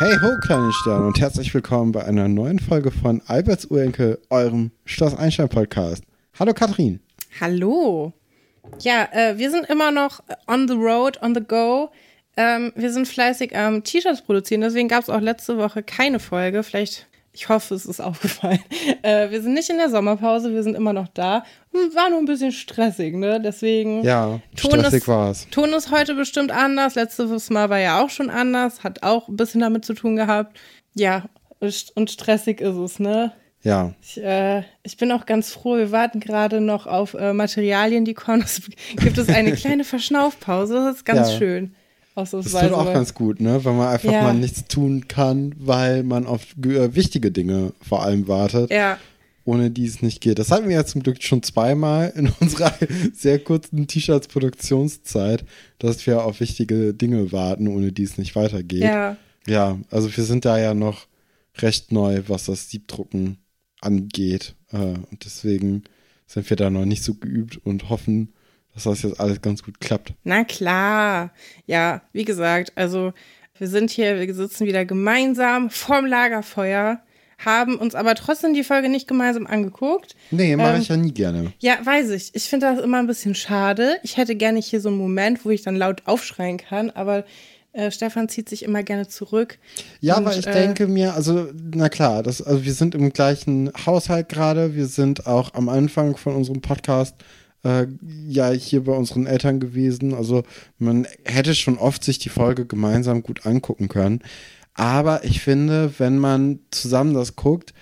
Hey ho, kleine Sterne und herzlich willkommen bei einer neuen Folge von Alberts Urenkel, eurem Schloss Einstein Podcast. Hallo Katrin. Hallo. Ja, äh, wir sind immer noch on the road, on the go. Ähm, wir sind fleißig am T-Shirts produzieren, deswegen gab es auch letzte Woche keine Folge. Vielleicht ich hoffe, es ist aufgefallen. Äh, wir sind nicht in der Sommerpause, wir sind immer noch da. War nur ein bisschen stressig, ne? Deswegen. Ja, stressig war es. Ton ist heute bestimmt anders. Letztes Mal war ja auch schon anders. Hat auch ein bisschen damit zu tun gehabt. Ja, und stressig ist es, ne? Ja. Ich, äh, ich bin auch ganz froh. Wir warten gerade noch auf äh, Materialien, die kommen. Es gibt es eine kleine Verschnaufpause. Das ist ganz ja. schön. Das tut auch ganz gut, ne? Wenn man einfach ja. mal nichts tun kann, weil man auf äh, wichtige Dinge vor allem wartet. Ja. Ohne die es nicht geht. Das hatten wir ja zum Glück schon zweimal in unserer sehr kurzen T-Shirts-Produktionszeit, dass wir auf wichtige Dinge warten, ohne die es nicht weitergeht. Ja. Ja, also wir sind da ja noch recht neu, was das Siebdrucken angeht. Äh, und deswegen sind wir da noch nicht so geübt und hoffen, dass das jetzt alles ganz gut klappt. Na klar. Ja, wie gesagt, also wir sind hier, wir sitzen wieder gemeinsam vorm Lagerfeuer, haben uns aber trotzdem die Folge nicht gemeinsam angeguckt. Nee, mache ähm, ich ja nie gerne. Ja, weiß ich. Ich finde das immer ein bisschen schade. Ich hätte gerne hier so einen Moment, wo ich dann laut aufschreien kann, aber äh, Stefan zieht sich immer gerne zurück. Ja, und, aber ich äh, denke mir, also, na klar, das, also wir sind im gleichen Haushalt gerade. Wir sind auch am Anfang von unserem Podcast äh, ja hier bei unseren Eltern gewesen. Also man hätte schon oft sich die Folge gemeinsam gut angucken können. Aber ich finde, wenn man zusammen das guckt,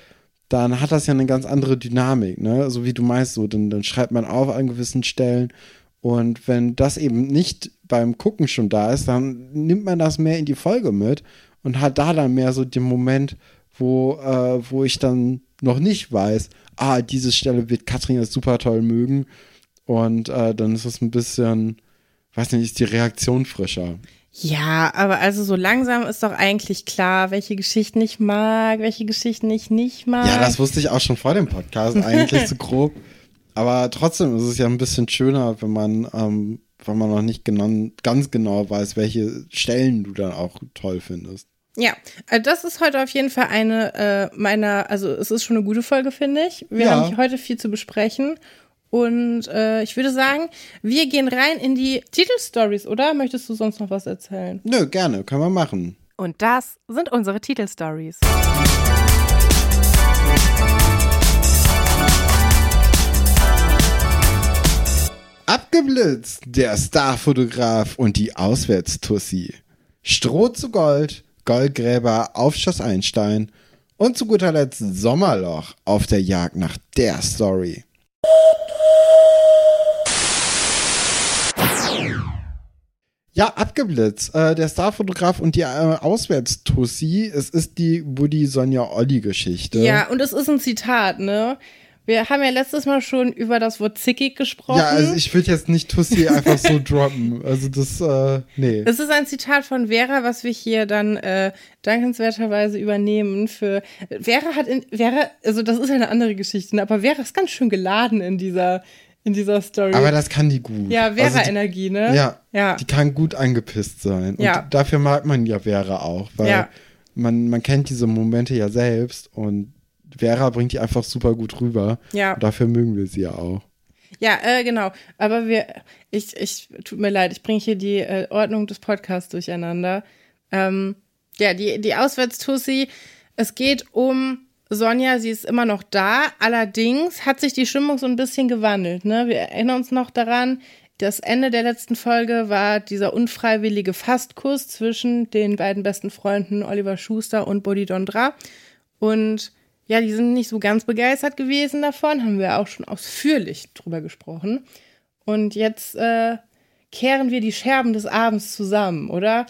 dann hat das ja eine ganz andere Dynamik, ne? Also wie du meinst, so, dann, dann schreibt man auf an gewissen Stellen. Und wenn das eben nicht beim Gucken schon da ist, dann nimmt man das mehr in die Folge mit und hat da dann mehr so den Moment, wo, äh, wo ich dann noch nicht weiß, ah, diese Stelle wird Katrin jetzt super toll mögen und äh, dann ist es ein bisschen, weiß nicht, ist die Reaktion frischer. Ja, aber also so langsam ist doch eigentlich klar, welche Geschichten ich mag, welche Geschichten ich nicht mag. Ja, das wusste ich auch schon vor dem Podcast, eigentlich so grob. Aber trotzdem ist es ja ein bisschen schöner, wenn man, ähm, wenn man noch nicht genau, ganz genau weiß, welche Stellen du dann auch toll findest. Ja, also das ist heute auf jeden Fall eine äh, meiner, also es ist schon eine gute Folge, finde ich. Wir ja. haben heute viel zu besprechen und äh, ich würde sagen, wir gehen rein in die Titelstories, oder? Möchtest du sonst noch was erzählen? Nö, gerne, können wir machen. Und das sind unsere Titelstories. Abgeblitzt, der Starfotograf und die Auswärtstussi. Stroh zu Gold, Goldgräber auf Schloss Einstein und zu guter Letzt Sommerloch auf der Jagd nach der Story. Ja, abgeblitzt. Äh, der Starfotograf und die äh, Auswärtstussi. Es ist die Buddy Sonja Olli Geschichte. Ja, und es ist ein Zitat, ne? Wir haben ja letztes Mal schon über das Wort zickig gesprochen. Ja, also ich würde jetzt nicht Tussi einfach so droppen. Also das, äh, nee. Es ist ein Zitat von Vera, was wir hier dann äh, dankenswerterweise übernehmen für Vera hat in Vera, also das ist ja eine andere Geschichte, ne? aber Vera ist ganz schön geladen in dieser in dieser Story. Aber das kann die gut. Ja, Vera-Energie, also ne? Ja, ja. Die kann gut angepisst sein. Und ja. dafür mag man ja Vera auch, weil ja. man, man kennt diese Momente ja selbst und Vera bringt die einfach super gut rüber. Ja. Und dafür mögen wir sie ja auch. Ja, äh, genau. Aber wir, ich, ich, tut mir leid, ich bringe hier die äh, Ordnung des Podcasts durcheinander. Ähm, ja, die, die Auswärtstussi, es geht um Sonja, sie ist immer noch da. Allerdings hat sich die Stimmung so ein bisschen gewandelt. Ne? Wir erinnern uns noch daran, das Ende der letzten Folge war dieser unfreiwillige Fastkuss zwischen den beiden besten Freunden Oliver Schuster und Bodhi Dondra. Und ja, die sind nicht so ganz begeistert gewesen davon, haben wir auch schon ausführlich drüber gesprochen. Und jetzt äh, kehren wir die Scherben des Abends zusammen, oder?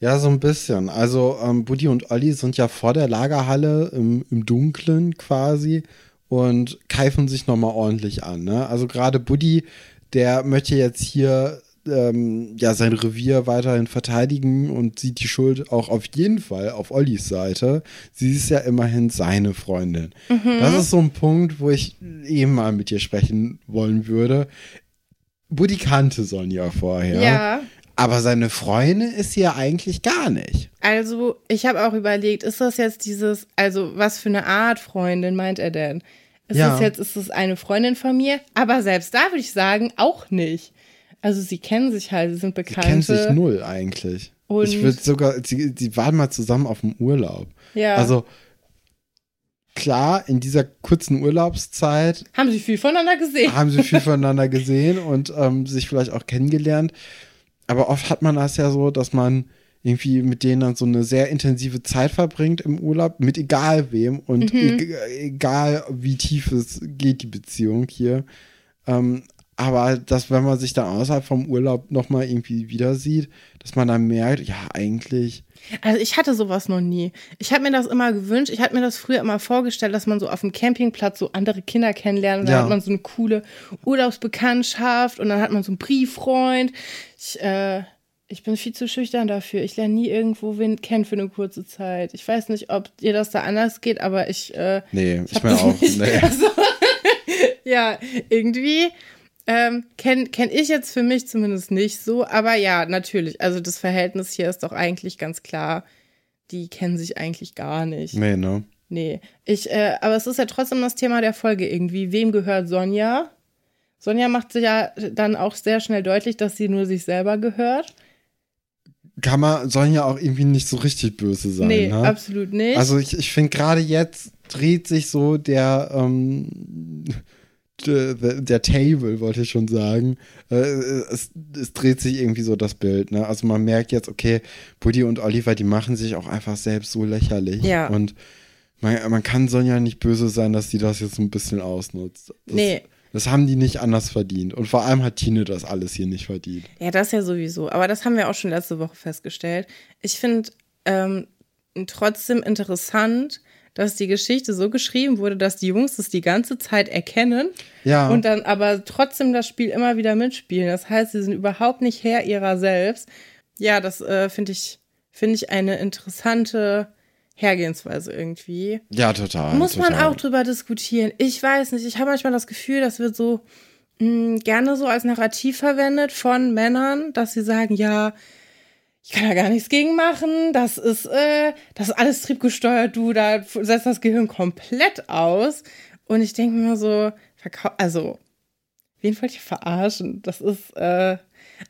Ja, so ein bisschen. Also ähm, Buddy und Olli sind ja vor der Lagerhalle im, im Dunklen quasi und keifen sich nochmal ordentlich an. Ne? Also gerade Buddy, der möchte jetzt hier ähm, ja sein Revier weiterhin verteidigen und sieht die Schuld auch auf jeden Fall auf Ollis Seite. Sie ist ja immerhin seine Freundin. Mhm. Das ist so ein Punkt, wo ich eben mal mit dir sprechen wollen würde. Buddy kannte Sonja vorher. Ja. Aber seine Freundin ist sie ja eigentlich gar nicht. Also, ich habe auch überlegt, ist das jetzt dieses, also was für eine Art Freundin meint er denn? Ist ja. es jetzt, ist es eine Freundin von mir? Aber selbst da würde ich sagen, auch nicht. Also sie kennen sich halt, sie sind bekannt. Sie kennen sich null eigentlich. Und ich würde sogar, sie, sie waren mal zusammen auf dem Urlaub. Ja. Also klar, in dieser kurzen Urlaubszeit. Haben sie viel voneinander gesehen. Haben sie viel voneinander gesehen und ähm, sich vielleicht auch kennengelernt aber oft hat man das ja so, dass man irgendwie mit denen dann so eine sehr intensive Zeit verbringt im Urlaub, mit egal wem und mhm. e egal wie tief es geht, die Beziehung hier. Ähm, aber dass, wenn man sich dann außerhalb vom Urlaub nochmal irgendwie wieder sieht, dass man dann merkt, ja, eigentlich. Also ich hatte sowas noch nie. Ich habe mir das immer gewünscht. Ich hatte mir das früher immer vorgestellt, dass man so auf dem Campingplatz so andere Kinder kennenlernt und dann hat man so eine coole Urlaubsbekanntschaft und dann hat man so einen Brieffreund. Ich, äh, ich bin viel zu schüchtern dafür. Ich lerne nie irgendwo wen kennen für eine kurze Zeit. Ich weiß nicht, ob dir das da anders geht, aber ich. Äh, nee, ich, ich meine auch. Nee. Also, ja, irgendwie ähm, Kenne kenn ich jetzt für mich zumindest nicht so, aber ja, natürlich. Also das Verhältnis hier ist doch eigentlich ganz klar. Die kennen sich eigentlich gar nicht. Nee, ne? Nee. Ich, äh, aber es ist ja trotzdem das Thema der Folge irgendwie. Wem gehört Sonja? Sonja macht sich ja dann auch sehr schnell deutlich, dass sie nur sich selber gehört. Kann man Sonja auch irgendwie nicht so richtig böse sein. Nee, ne? absolut nicht. Also ich, ich finde gerade jetzt dreht sich so der ähm, der, der Table, wollte ich schon sagen. Äh, es, es, dreht sich irgendwie so das Bild. Ne? Also man merkt jetzt, okay, Buddy und Oliver, die machen sich auch einfach selbst so lächerlich. Ja. Und man, man kann Sonja nicht böse sein, dass sie das jetzt ein bisschen ausnutzt. Das, nee. Das haben die nicht anders verdient. Und vor allem hat Tine das alles hier nicht verdient. Ja, das ja sowieso. Aber das haben wir auch schon letzte Woche festgestellt. Ich finde ähm, trotzdem interessant, dass die Geschichte so geschrieben wurde, dass die Jungs das die ganze Zeit erkennen ja. und dann aber trotzdem das Spiel immer wieder mitspielen. Das heißt, sie sind überhaupt nicht Herr ihrer selbst. Ja, das äh, finde ich, finde ich eine interessante Hergehensweise irgendwie. Ja, total. Muss total. man auch drüber diskutieren. Ich weiß nicht, ich habe manchmal das Gefühl, das wird so mh, hm, gerne so als Narrativ verwendet von Männern, dass sie sagen, ja, ich kann da gar nichts gegen machen. Das ist, äh, das ist alles triebgesteuert, du, da setzt das Gehirn komplett aus. Und ich denke mir so, also, wen wollt ihr verarschen? Das ist, äh,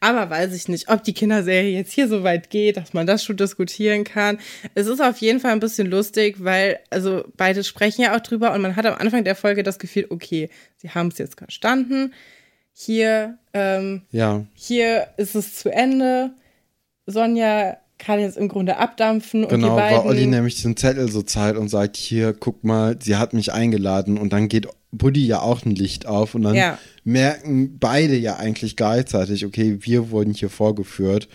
aber weiß ich nicht, ob die Kinderserie jetzt hier so weit geht, dass man das schon diskutieren kann. Es ist auf jeden Fall ein bisschen lustig, weil, also, beide sprechen ja auch drüber und man hat am Anfang der Folge das Gefühl, okay, sie haben es jetzt verstanden. Hier, ähm, ja. hier ist es zu Ende Sonja kann jetzt im Grunde abdampfen und genau, die beiden. weil Olli nämlich den Zettel so zeigt und sagt, hier, guck mal, sie hat mich eingeladen und dann geht Buddy ja auch ein Licht auf und dann ja. merken beide ja eigentlich gleichzeitig, okay, wir wurden hier vorgeführt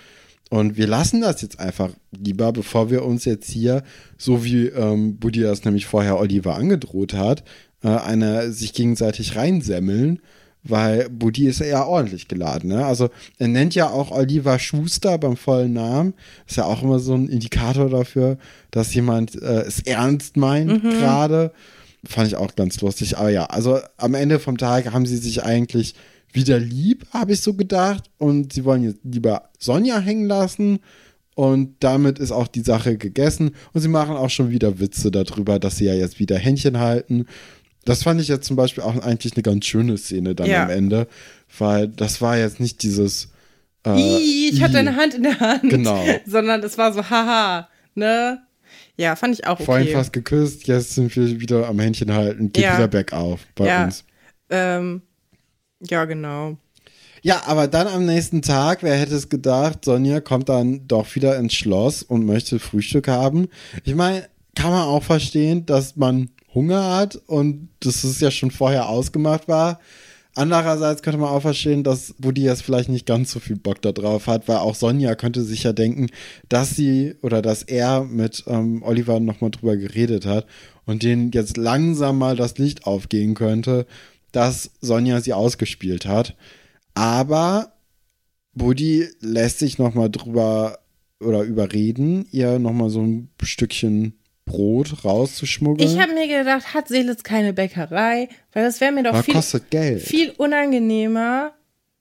und wir lassen das jetzt einfach lieber, bevor wir uns jetzt hier, so wie ähm, Buddy das nämlich vorher Oliver angedroht hat, äh, eine sich gegenseitig reinsemmeln weil Buddy ist ja ordentlich geladen. Ne? Also er nennt ja auch Oliver Schuster beim vollen Namen. Ist ja auch immer so ein Indikator dafür, dass jemand äh, es ernst meint mhm. gerade. Fand ich auch ganz lustig. Aber ja, also am Ende vom Tag haben sie sich eigentlich wieder lieb, habe ich so gedacht. Und sie wollen jetzt lieber Sonja hängen lassen. Und damit ist auch die Sache gegessen. Und sie machen auch schon wieder Witze darüber, dass sie ja jetzt wieder Händchen halten. Das fand ich jetzt zum Beispiel auch eigentlich eine ganz schöne Szene dann ja. am Ende, weil das war jetzt nicht dieses. Äh, Ii, ich hatte deine Hand in der Hand. Genau. Sondern es war so, haha, ne? Ja, fand ich auch okay. Vorhin fast geküsst, jetzt sind wir wieder am Händchen halten, geht ja. wieder bergauf bei ja. uns. Ähm, ja, genau. Ja, aber dann am nächsten Tag, wer hätte es gedacht, Sonja kommt dann doch wieder ins Schloss und möchte Frühstück haben. Ich meine, kann man auch verstehen, dass man Hunger hat und dass es ja schon vorher ausgemacht war. Andererseits könnte man auch verstehen, dass Woody jetzt vielleicht nicht ganz so viel Bock darauf hat, weil auch Sonja könnte sich ja denken, dass sie oder dass er mit ähm, Oliver nochmal drüber geredet hat und denen jetzt langsam mal das Licht aufgehen könnte, dass Sonja sie ausgespielt hat. Aber Buddy lässt sich nochmal drüber oder überreden, ihr nochmal so ein Stückchen Brot rauszuschmuggeln. Ich habe mir gedacht, hat Seelitz keine Bäckerei? Weil das wäre mir doch viel, viel unangenehmer,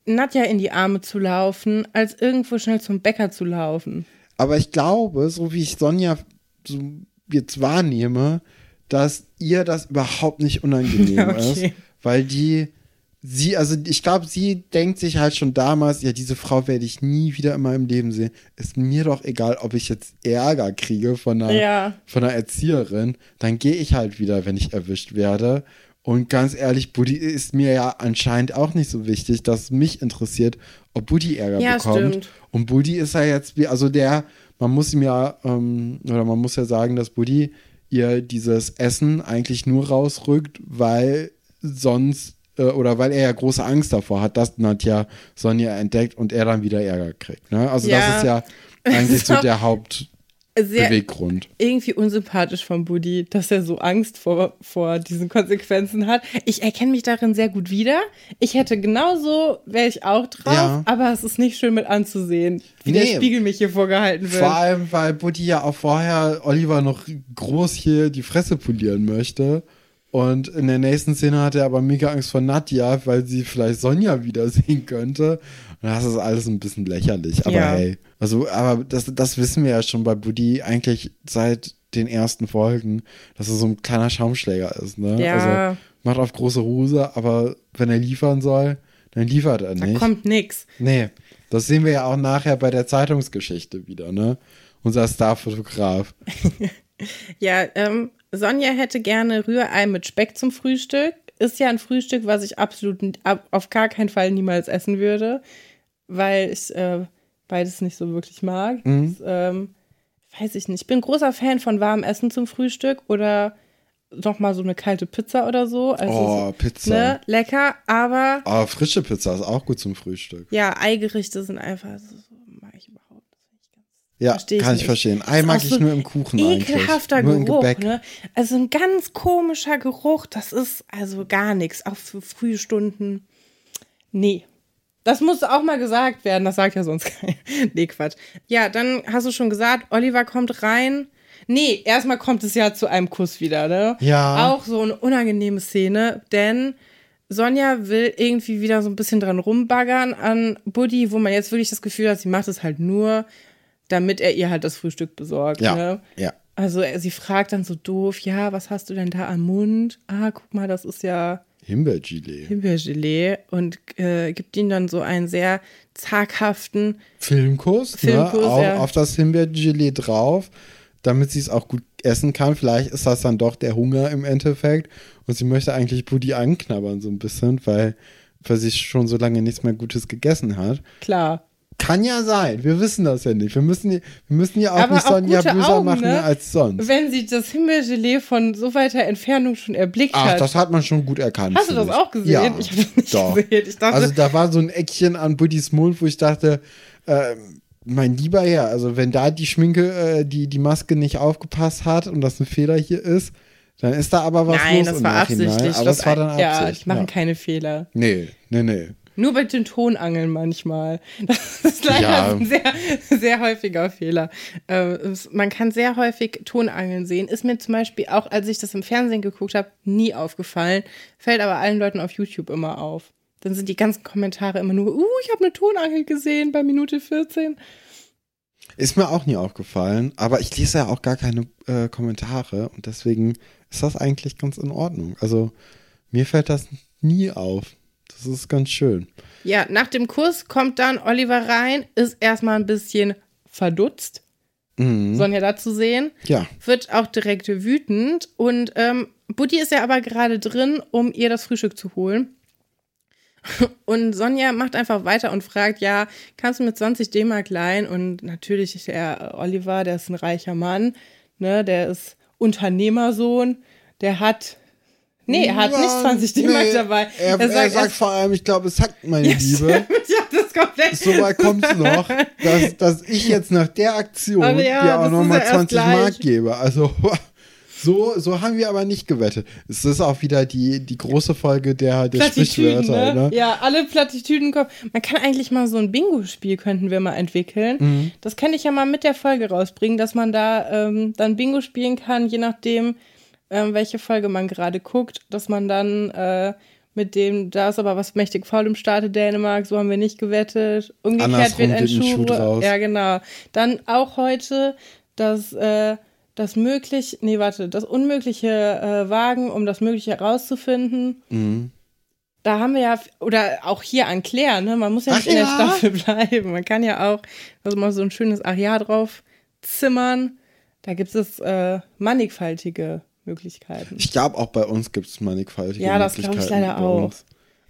Nadja in die Arme zu laufen, als irgendwo schnell zum Bäcker zu laufen. Aber ich glaube, so wie ich Sonja so jetzt wahrnehme, dass ihr das überhaupt nicht unangenehm Ja, okay. ist, weil die sie, also ich glaube, sie denkt sich halt schon damals, ja, diese Frau werde ich nie wieder in meinem Leben sehen. Ist mir doch egal, ob ich jetzt Ärger kriege von einer, Ja. von einer Erzieherin, dann gehe ich halt wieder, wenn ich erwischt werde. Und ganz ehrlich, Buddy ist mir ja anscheinend auch nicht so wichtig, dass mich interessiert, ob Buddy Ärger Ja, bekommt. stimmt. Und Buddy ist ja jetzt, wie, also der, man muss ihm ja, ähm, oder man muss ja sagen, dass Buddy ihr dieses Essen eigentlich nur rausrückt, weil sonst, äh, oder weil er ja große Angst davor hat, dass Nadja Sonja entdeckt und er dann wieder Ärger kriegt. Ne? Also Ja. das ist ja eigentlich so der Sehr Hauptbeweggrund. irgendwie unsympathisch von Buddy, dass er so Angst vor, vor diesen Konsequenzen hat. Ich erkenne mich darin sehr gut wieder. Ich hätte genauso, wäre ich auch drauf, Ja. aber es ist nicht schön mit anzusehen, wie der Nee. Spiegel mich hier vorgehalten wird. Vor allem, weil Buddy ja auch vorher Oliver noch groß hier die Fresse polieren möchte. Und in der nächsten Szene hat er aber mega Angst vor Nadja, weil sie vielleicht Sonja wiedersehen könnte. Und das ist alles ein bisschen lächerlich. Aber Ja. hey, also, aber das, das wissen wir ja schon bei Buddy eigentlich seit den ersten Folgen, dass er so ein kleiner Schaumschläger ist. Ne? Ja. Also macht auf große Hose, aber wenn er liefern soll, dann liefert er da nicht. kommt nix. Nee, das sehen wir ja auch nachher bei der Zeitungsgeschichte wieder, ne? Unser Starfotograf. Ja, ähm, Sonja hätte gerne Rührei mit Speck zum Frühstück. Ist ja ein Frühstück, was ich absolut auf gar keinen Fall niemals essen würde, weil ich äh, beides nicht so wirklich mag. Das, ähm, weiß ich nicht. Ich bin großer Fan von warmem Essen zum Frühstück oder noch mal so eine kalte Pizza oder so. Also, Oh, Pizza. Ne, lecker, aber Aber frische Pizza ist auch gut zum Frühstück. ja, Eigerichte sind einfach so, so mag ich überhaupt nicht. Ja, Versteh ich kann ich nicht. verstehen. Ei mag auch ich so nur im Kuchen eigentlich. Ekelhafter nur im Geruch, Gebäck. ne? Also ein ganz komischer Geruch, das ist also gar nichts. Auch für frühe Stunden. Nee. Das muss auch mal gesagt werden, das sagt ja sonst keiner. Nee, Quatsch. Ja, dann hast du schon gesagt, Oliver kommt rein. Nee, erstmal kommt es ja zu einem Kuss wieder, ne? Ja. Auch so eine unangenehme Szene, denn Sonja will irgendwie wieder so ein bisschen dran rumbaggern an Buddy, wo man jetzt wirklich das Gefühl hat, sie macht es halt nur, damit er ihr halt das Frühstück besorgt. Ja, Ne? ja. Also sie fragt dann so doof, ja, was hast du denn da am Mund? Ah, guck mal, das ist ja Himbeergelee. Himbeergelee und äh, gibt ihm dann so einen sehr zaghaften, Filmkuss, Filmkuss, ne? Auf, ja. auf das Himbeergelee drauf, damit sie es auch gut essen kann. Vielleicht ist das dann doch der Hunger im Endeffekt. Und sie möchte eigentlich Buddy anknabbern so ein bisschen, weil, weil sie schon so lange nichts mehr Gutes gegessen hat. klar. Kann ja sein. Wir wissen das ja nicht. Wir müssen, wir müssen ja auch Aber nicht auch Sonja böser Augen, machen ne? als sonst. Wenn sie das Himbeergelee von so weiter Entfernung schon erblickt Ach, hat. das hat man schon gut erkannt. Hast du das ich. auch gesehen? Ja, Ich hab das nicht doch. gesehen. Ich dachte- also da war so ein Eckchen an Buddys Mund, wo ich dachte, ähm, mein lieber Herr, also wenn da die Schminke, äh, die, die Maske nicht aufgepasst hat und das ein Fehler hier ist, dann ist da aber was Nein, los das im war Nachhinein. absichtlich. Aber das das war dann Ja, Absicht. die machen ja. keine Fehler. Nee, nee, nee. Nur bei den Tonangeln manchmal. Das ist leider Ja. ein sehr, sehr häufiger Fehler. Äh, es- man kann sehr häufig Tonangeln sehen. Ist mir zum Beispiel auch, als ich das im Fernsehen geguckt habe, nie aufgefallen. Fällt aber allen Leuten auf YouTube immer auf. Dann sind die ganzen Kommentare immer nur, uh, ich habe eine Tonangel gesehen bei Minute 14. Ist mir auch nie aufgefallen, aber ich lese ja auch gar keine äh, Kommentare und deswegen ist das eigentlich ganz in Ordnung. Also mir fällt das nie auf. Das ist ganz schön. Ja, nach dem Kuss kommt dann Oliver rein, ist erstmal ein bisschen verdutzt. Mhm. Sonja da zu sehen. Ja, wird auch direkt wütend und ähm, Buddy ist ja aber gerade drin, um ihr das Frühstück zu holen. Und Sonja macht einfach weiter und fragt, ja, kannst du mir 20 D-Mark leihen? Und natürlich ist der Oliver, der ist ein reicher Mann, ne, der ist Unternehmersohn, der hat, nee, er hat nicht 20 D-Mark Nee, dabei. Er, er sagt, erst- vor allem, ich glaube, es hackt meine ja, Liebe. ja, das weg. So weit kommt es noch, dass, dass ich jetzt nach der Aktion Aber ja, dir auch nochmal ja erst 20 gleich. Mark gebe. Also So, so haben wir aber nicht gewettet. Es ist auch wieder die, die große Folge der, der Sprichwörter. Ne? Ne? Ja, alle Plattitüden kommen. Man kann eigentlich mal so ein Bingo-Spiel könnten wir mal entwickeln. Mhm. Das könnte ich ja mal mit der Folge rausbringen, dass man da ähm, dann Bingo spielen kann, je nachdem, ähm, welche Folge man gerade guckt, dass man dann äh, mit dem, da ist aber was mächtig faul im Staate Dänemark, so haben wir nicht gewettet. Umgekehrt wird ein Schuh, draus. Ja, genau. Dann auch heute das, äh, das möglich, nee, warte, das Unmögliche äh, wagen, um das Mögliche herauszufinden. Mhm. Da haben wir ja, oder auch hier an Claire, ne? Man muss ja nicht in der Staffel bleiben. Man kann ja auch also mal so ein schönes Aria drauf zimmern. Da gibt es äh, mannigfaltige Möglichkeiten. Ich glaube, auch bei uns gibt es mannigfaltige ja, Möglichkeiten. Ja, das glaube ich leider auch.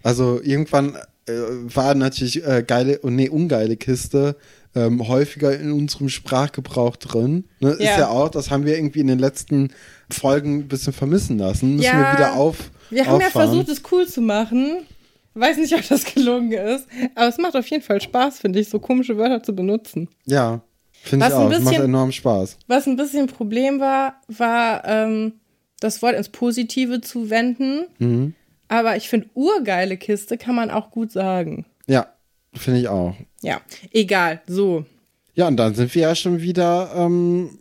Also irgendwann äh, war natürlich äh, geile und nee, ungeile Kiste ähm, häufiger in unserem Sprachgebrauch drin. Ne? Ja. Ist ja auch, das haben wir irgendwie in den letzten Folgen ein bisschen vermissen lassen. Müssen ja, wir wieder auf. Wir haben auffahren. ja versucht, es cool zu machen. Weiß nicht, ob das gelungen ist. Aber es macht auf jeden Fall Spaß, finde ich, so komische Wörter zu benutzen. Ja, finde ich auch. Bisschen, macht enorm Spaß. Was ein bisschen Problem war, war ähm, das Wort ins Positive zu wenden. Mhm. Aber ich finde, urgeile Kiste kann man auch gut sagen. Ja, finde ich auch. Ja, egal, so. Ja, und dann sind wir ja schon wieder ähm,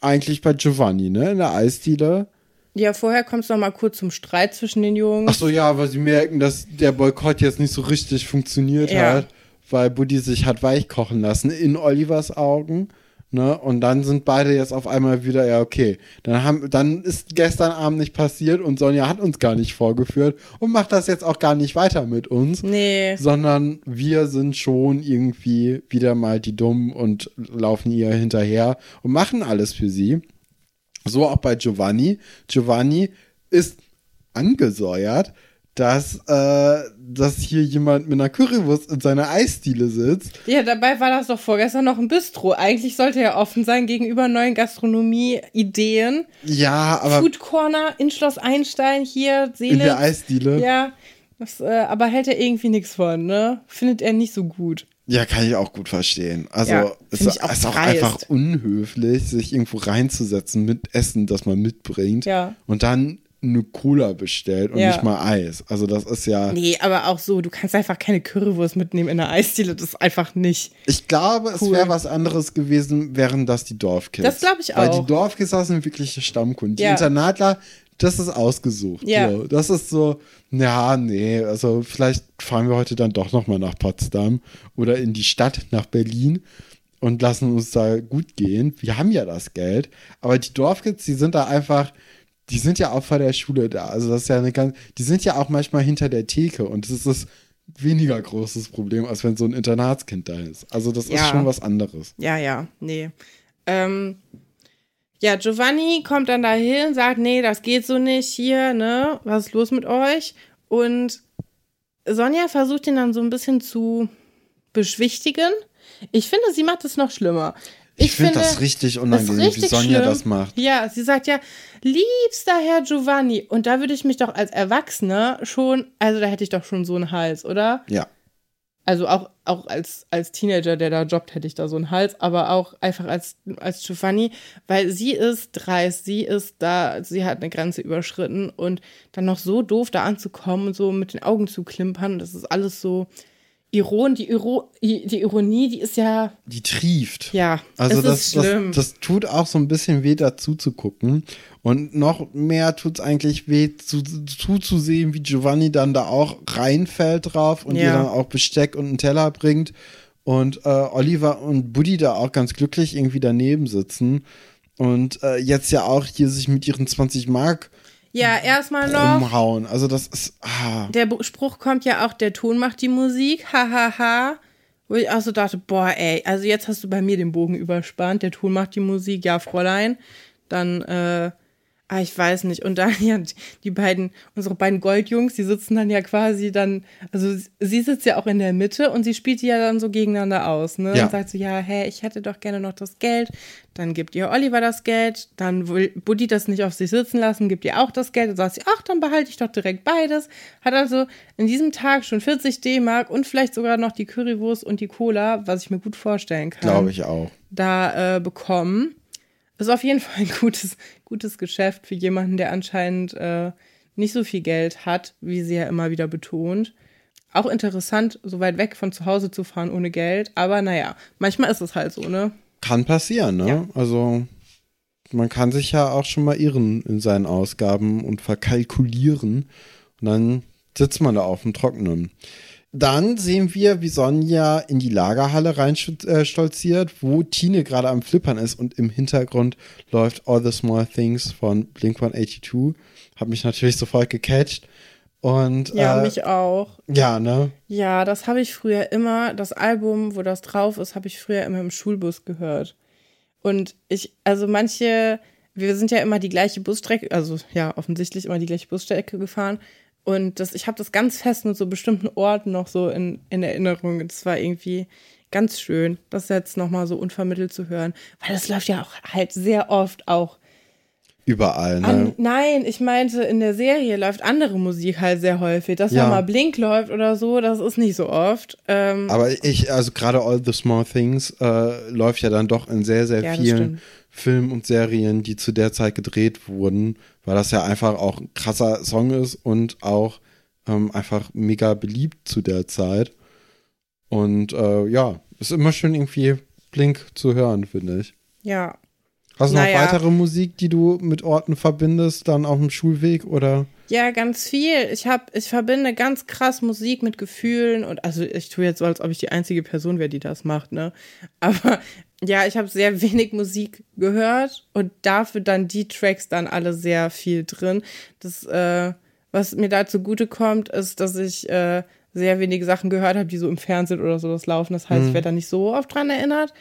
eigentlich bei Giovanni, ne? In der Eisdiele. Ja, vorher kommt es noch mal kurz zum Streit zwischen den Jungs. Ach so, ja, weil sie merken, dass der Boykott jetzt nicht so richtig funktioniert ja. hat, weil Buddy sich hat weichkochen lassen in Olivers Augen. Ne? Und dann sind beide jetzt auf einmal wieder, ja, okay. Dann, haben, dann ist gestern Abend nicht passiert und Sonja hat uns gar nicht vorgeführt und macht das jetzt auch gar nicht weiter mit uns. Nee. Sondern wir sind schon irgendwie wieder mal die Dummen und laufen ihr hinterher und machen alles für sie. So auch bei Giovanni. Giovanni ist angesäuert, dass, äh, dass hier jemand mit einer Currywurst in seiner Eisdiele sitzt. Ja, dabei war das doch vorgestern noch ein Bistro. Eigentlich sollte er offen sein gegenüber neuen Gastronomie-Ideen. Ja, aber. Food Corner in Schloss Einstein hier, Seele. In der Eisdiele. Ja. Das, äh, aber hält er irgendwie nichts von, ne? Findet er nicht so gut. Ja, kann ich auch gut verstehen. Also ja, es ist auch, ist auch einfach unhöflich, sich irgendwo reinzusetzen mit Essen, das man mitbringt. Ja. Und dann eine Cola bestellt und ja. nicht mal Eis. Also das ist ja. Nee, aber auch so, du kannst einfach keine Currywurst mitnehmen in der Eisdiele, das ist einfach nicht. Ich glaube, cool. es wäre was anderes gewesen, wären das die Dorfkids. Das glaube ich auch. Weil die Dorfkids sind wirkliche Stammkunden. Ja. Die Internatler, das ist ausgesucht. Ja. So, das ist so, ja, nee, also vielleicht fahren wir heute dann doch nochmal nach Potsdam oder in die Stadt, nach Berlin und lassen uns da gut gehen. Wir haben ja das Geld, aber die Dorfkids, die sind da einfach, die sind ja auch vor der Schule da. Also das ist ja eine ganz, die sind ja auch manchmal hinter der Theke und das ist das weniger großes Problem, als wenn so ein Internatskind da ist. Also das ja. ist schon was anderes. Ja, ja, nee. Ähm, ja, Giovanni kommt dann dahin, sagt, nee, das geht so nicht hier, ne? Was ist los mit euch? Und Sonja versucht ihn dann so ein bisschen zu beschwichtigen. Ich finde, sie macht es noch schlimmer. Ich, ich finde das richtig unangenehm, richtig wie Sonja schlimm. das macht. Ja, sie sagt ja, liebster Herr Giovanni. Und da würde ich mich doch als Erwachsener schon, also da hätte ich doch schon so einen Hals, oder? Ja. Also auch, auch als, als Teenager, der da jobbt, hätte ich da so einen Hals, aber auch einfach als, als Giovanni, weil sie ist dreist, sie ist da, sie hat eine Grenze überschritten und dann noch so doof da anzukommen und so mit den Augen zu klimpern, das ist alles so, Iron, die, Iro, die Ironie, die ist ja. Die trieft. Ja, also das, das, das, tut auch so ein bisschen weh, dazu zu gucken. Und noch mehr tut es eigentlich weh, zuzusehen, zu wie Giovanni dann da auch reinfällt drauf und ja. ihr dann auch Besteck und einen Teller bringt. Und äh, Oliver und Buddy da auch ganz glücklich irgendwie daneben sitzen. Und äh, jetzt ja auch hier sich mit ihren 20 Mark ja, erstmal noch. Umhauen. Also das ist. Ah. Der Spruch kommt ja auch, der Ton macht die Musik. Hahaha. Ha, ha. Wo ich auch so dachte, boah, ey, also jetzt hast du bei mir den Bogen überspannt. Der Ton macht die Musik, ja, Fräulein. Dann äh, Ah, ich weiß nicht. Und dann ja, die beiden, unsere beiden Goldjungs, die sitzen dann ja quasi dann, also sie sitzt ja auch in der Mitte und sie spielt die ja dann so gegeneinander aus, ne? Ja. Und sagt so, ja, hä, ich hätte doch gerne noch das Geld. Dann gibt ihr Oliver das Geld, dann will Buddy das nicht auf sich sitzen lassen, gibt ihr auch das Geld. Dann sagt sie, ach, dann behalte ich doch direkt beides. Hat also in diesem Tag schon 40 D-Mark und vielleicht sogar noch die Currywurst und die Cola, was ich mir gut vorstellen kann. Glaube ich auch. Da äh, bekommen. ist auf jeden Fall ein gutes, gutes Geschäft für jemanden, der anscheinend äh, nicht so viel Geld hat, wie sie ja immer wieder betont. Auch interessant, so weit weg von zu Hause zu fahren ohne Geld. Aber naja, manchmal ist es halt so, ne? Kann passieren, ne? Ja. Also man kann sich ja auch schon mal irren in seinen Ausgaben und verkalkulieren. Und dann sitzt man da auf dem Trockenen. Dann sehen wir, wie Sonja in die Lagerhalle reinstolziert, wo Tine gerade am Flippern ist und im Hintergrund läuft All the Small Things von Blink 182. Hat mich natürlich sofort gecatcht. Und, Ja, äh, mich auch. Ja, ne? Ja, das habe ich früher immer, das Album, wo das drauf ist, habe ich früher immer im Schulbus gehört. Und ich, also manche, wir sind ja immer die gleiche Busstrecke, also ja, offensichtlich immer die gleiche Busstrecke gefahren. Und das, ich habe das ganz fest mit so bestimmten Orten noch so in, in Erinnerung. Das war irgendwie ganz schön, das jetzt nochmal so unvermittelt zu hören. Weil das läuft ja auch halt sehr oft auch Überall, ne? an, nein, ich meinte, in der Serie läuft andere Musik halt sehr häufig. Dass Ja. da mal Blink läuft oder so, das ist nicht so oft. Ähm, Aber ich, also gerade All the Small Things äh, läuft ja dann doch in sehr, sehr Ja, vielen. Filmen und Serien, die zu der Zeit gedreht wurden, weil das ja einfach auch ein krasser Song ist und auch ähm, einfach mega beliebt zu der Zeit. Und äh, ja, ist immer schön irgendwie Blink zu hören, finde ich. ja. Hast du noch Naja. weitere Musik, die du mit Orten verbindest, dann auf dem Schulweg oder? Ja, ganz viel. Ich hab, ich verbinde ganz krass Musik mit Gefühlen und also ich tue jetzt so, als ob ich die einzige Person wäre, die das macht, ne? Aber ja, ich habe sehr wenig Musik gehört und dafür dann die Tracks dann alle sehr viel drin. Das, äh, was mir da zugute kommt, ist, dass ich äh, sehr wenige Sachen gehört habe, die so im Fernsehen oder so das laufen. Das heißt, ich werde da nicht so oft dran erinnert.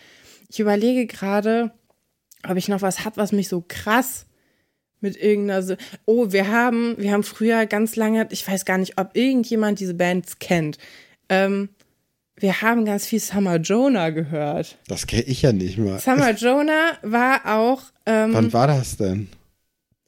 Ich überlege gerade, ob ich noch was hab, was mich so krass mit irgendeiner. Oh, wir haben, wir haben früher ganz lange, ich weiß gar nicht, ob irgendjemand diese Bands kennt. Ähm, wir haben ganz viel Summer Jonah gehört. Das kenne ich ja nicht mal. Summer Jonah war auch, ähm, Wann war das denn?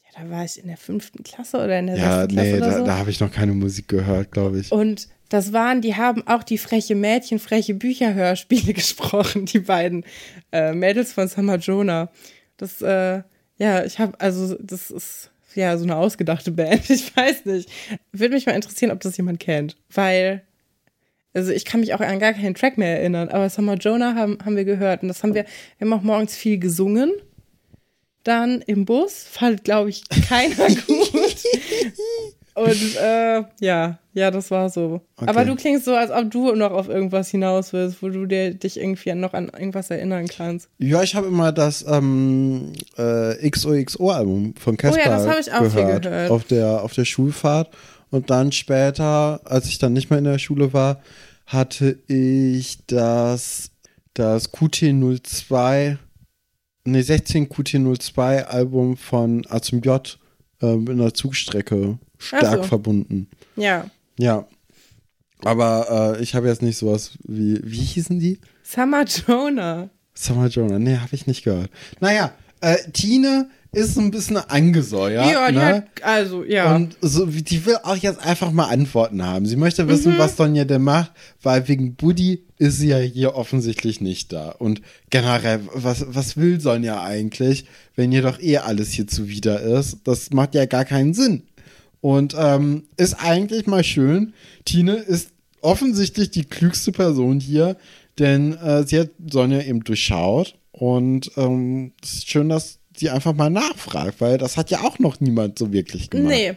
ja, da war ich in der fünften Klasse oder in der Ja, sechsten Klasse nee, oder da, so. da habe ich noch keine Musik gehört, glaube ich. Und das waren, die haben auch die freche Mädchen, freche Bücherhörspiele gesprochen, die beiden äh, Mädels von Summer Jonah. Das, äh, ja, ich habe, also, das ist ja so eine ausgedachte Band. Ich weiß nicht. Würde mich mal interessieren, ob das jemand kennt. Weil, also ich kann mich auch an gar keinen Track mehr erinnern, aber Summer Jonah haben, haben wir gehört. Und das haben wir, wir haben auch morgens viel gesungen. Dann im Bus, fand, glaube ich, keiner gut. Und äh, ja, ja, das war so. Okay. Aber du klingst so, als ob du noch auf irgendwas hinaus willst, wo du dir, dich irgendwie noch an irgendwas erinnern kannst. Ja, ich habe immer das ähm, äh, XOXO-Album von Casper Oh ja, das habe ich auch viel gehört, gehört. Auf der, auf der Schulfahrt. Und dann später, als ich dann nicht mehr in der Schule war, hatte ich das, das QT02, nee, 16 QT02 Album von A zum J ähm, in der Zugstrecke stark so. verbunden. Ja. Ja. Aber äh, ich habe jetzt nicht sowas wie, wie hießen die? Summer Jonah. Summer Jonah, nee, habe ich nicht gehört. Naja, äh, Tine ist so ein bisschen angesäuert. Ja, ne? hat, also, ja. Und so, wie- die will auch jetzt einfach mal Antworten haben. Sie möchte wissen, Mhm. was Sonja denn macht, weil wegen Buddy ist sie ja hier offensichtlich nicht da. Und generell, was, was will Sonja eigentlich, wenn ihr doch eh alles hier zuwider ist? Das macht ja gar keinen Sinn. Und ähm, ist eigentlich mal schön. Tine ist offensichtlich die klügste Person hier, denn äh, sie hat Sonja eben durchschaut. Und ähm, es ist schön, dass sie einfach mal nachfragt, weil das hat ja auch noch niemand so wirklich gemacht. nee.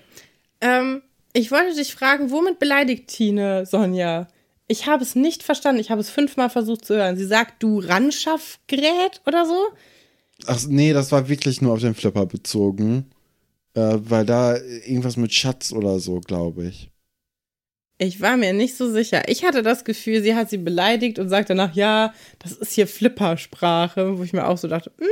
Ähm, ich wollte dich fragen, womit beleidigt Tine Sonja? Ich habe es nicht verstanden. Ich habe es fünfmal versucht zu hören. Sie sagt, du Ranschaffgerät oder so? Ach nee, das war wirklich nur auf den Flipper bezogen. Äh, weil da irgendwas mit Schatz oder so, glaube ich. Ich war mir nicht so sicher. Ich hatte das Gefühl, sie hat sie beleidigt und sagt danach, ja, das ist hier Flippersprache, wo ich mir auch so dachte, hm,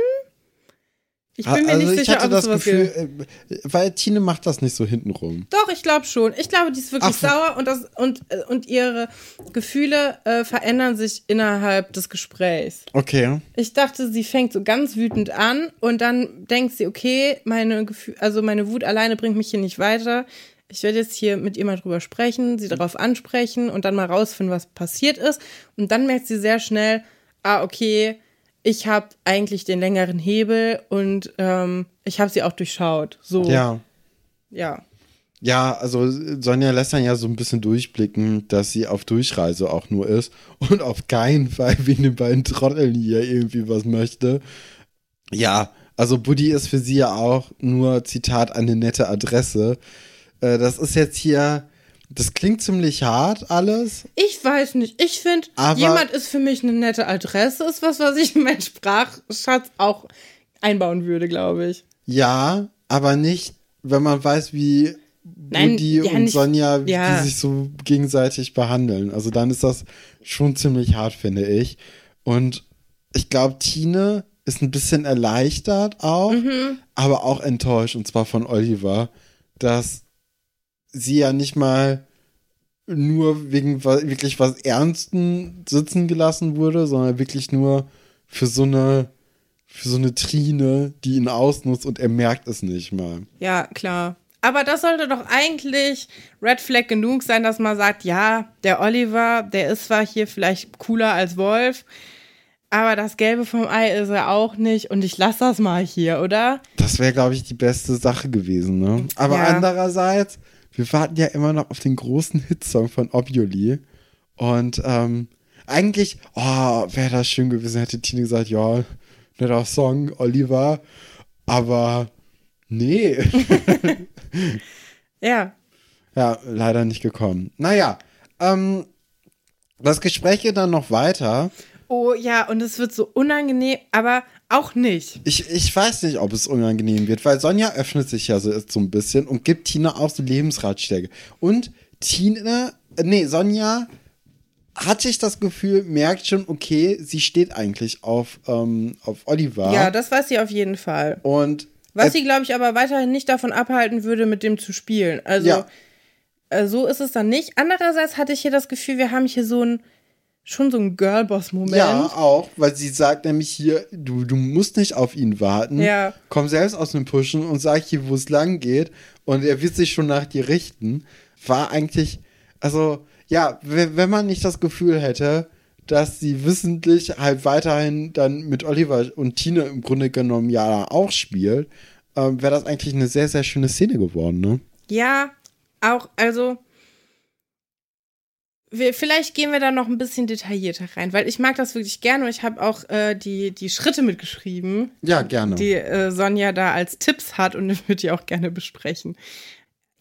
ich bin mir also nicht ich sicher, hatte ob das sowas Gefühl, gibt. äh, weil Tine macht das nicht so hintenrum. Doch, ich glaube schon. Ich glaube, die ist wirklich Ach, sauer und, das, und, äh, und ihre Gefühle äh, verändern sich innerhalb des Gesprächs. Okay. Ich dachte, sie fängt so ganz wütend an und dann denkt sie, okay, meine Gefühl, also meine Wut alleine bringt mich hier nicht weiter. Ich werde jetzt hier mit ihr mal drüber sprechen, sie darauf ansprechen und dann mal rausfinden, was passiert ist. Und dann merkt sie sehr schnell, ah, okay, ich habe eigentlich den längeren Hebel und ähm, ich habe sie auch durchschaut. So. Ja. Ja. Ja, also Sonja lässt dann ja so ein bisschen durchblicken, dass sie auf Durchreise auch nur ist und auf keinen Fall wegen den beiden Trotteln hier irgendwie was möchte. Ja, also Buddy ist für sie ja auch nur, Zitat, eine nette Adresse. Äh, das ist jetzt hier, das klingt ziemlich hart alles. Ich weiß nicht. Ich finde, jemand ist für mich eine nette Adresse, ist was, was ich in meinen Sprachschatz auch einbauen würde, glaube ich. Ja, aber nicht, wenn man weiß, wie Nein, Buddy ja, und nicht- Sonja, ja. die sich so gegenseitig behandeln. Also dann ist das schon ziemlich hart, finde ich. Und ich glaube, Tine ist ein bisschen erleichtert auch, Mhm. aber auch enttäuscht, und zwar von Oliver, dass sie ja nicht mal nur wegen wirklich was Ernsten sitzen gelassen wurde, sondern wirklich nur für so eine für so eine Trine, die ihn ausnutzt und er merkt es nicht mal. Ja, klar. Aber das sollte doch eigentlich Red Flag genug sein, dass man sagt, ja, der Oliver, der ist zwar hier vielleicht cooler als Wolf, aber das Gelbe vom Ei ist er auch nicht und ich lasse das mal hier, oder? Das wäre, glaube ich, die beste Sache gewesen, ne? Aber Ja. andererseits, wir warten ja immer noch auf den großen Hitsong von Obuli. Und ähm, eigentlich, oh, wäre das schön gewesen, hätte Tine gesagt, ja, netter Song, Oliver. Aber nee, Ja. ja, leider nicht gekommen. Naja, ähm, das Gespräch geht dann noch weiter. Oh ja, und es wird so unangenehm, aber auch nicht. Ich, ich weiß nicht, ob es unangenehm wird, weil Sonja öffnet sich ja so, so ein bisschen und gibt Tina auch so Lebensratschläge. Und Tina, äh, nee, Sonja hatte ich das Gefühl, merkt schon, okay, sie steht eigentlich auf, ähm, auf Oliver. Ja, das weiß sie auf jeden Fall. und Was äh, sie, glaube ich, aber weiterhin nicht davon abhalten würde, mit dem zu spielen. Also, Ja. äh, so ist es dann nicht. Andererseits hatte ich hier das Gefühl, wir haben hier so ein, schon so ein Girlboss-Moment. ja, auch, weil sie sagt nämlich hier, du, du musst nicht auf ihn warten. Ja. Komm selbst aus dem Pushen und sag hier, wo es lang geht. Und er wird sich schon nach dir richten. War eigentlich, also, ja, wenn man nicht das Gefühl hätte, dass sie wissentlich halt weiterhin dann mit Oliver und Tine im Grunde genommen ja auch spielt, ähm, wäre das eigentlich eine sehr, sehr schöne Szene geworden, ne? Ja, auch, also. Wir, vielleicht gehen wir da noch ein bisschen detaillierter rein, weil ich mag das wirklich gerne und ich habe auch äh, die, die Schritte mitgeschrieben, Ja, gerne. die äh, Sonja da als Tipps hat und ich würde die auch gerne besprechen.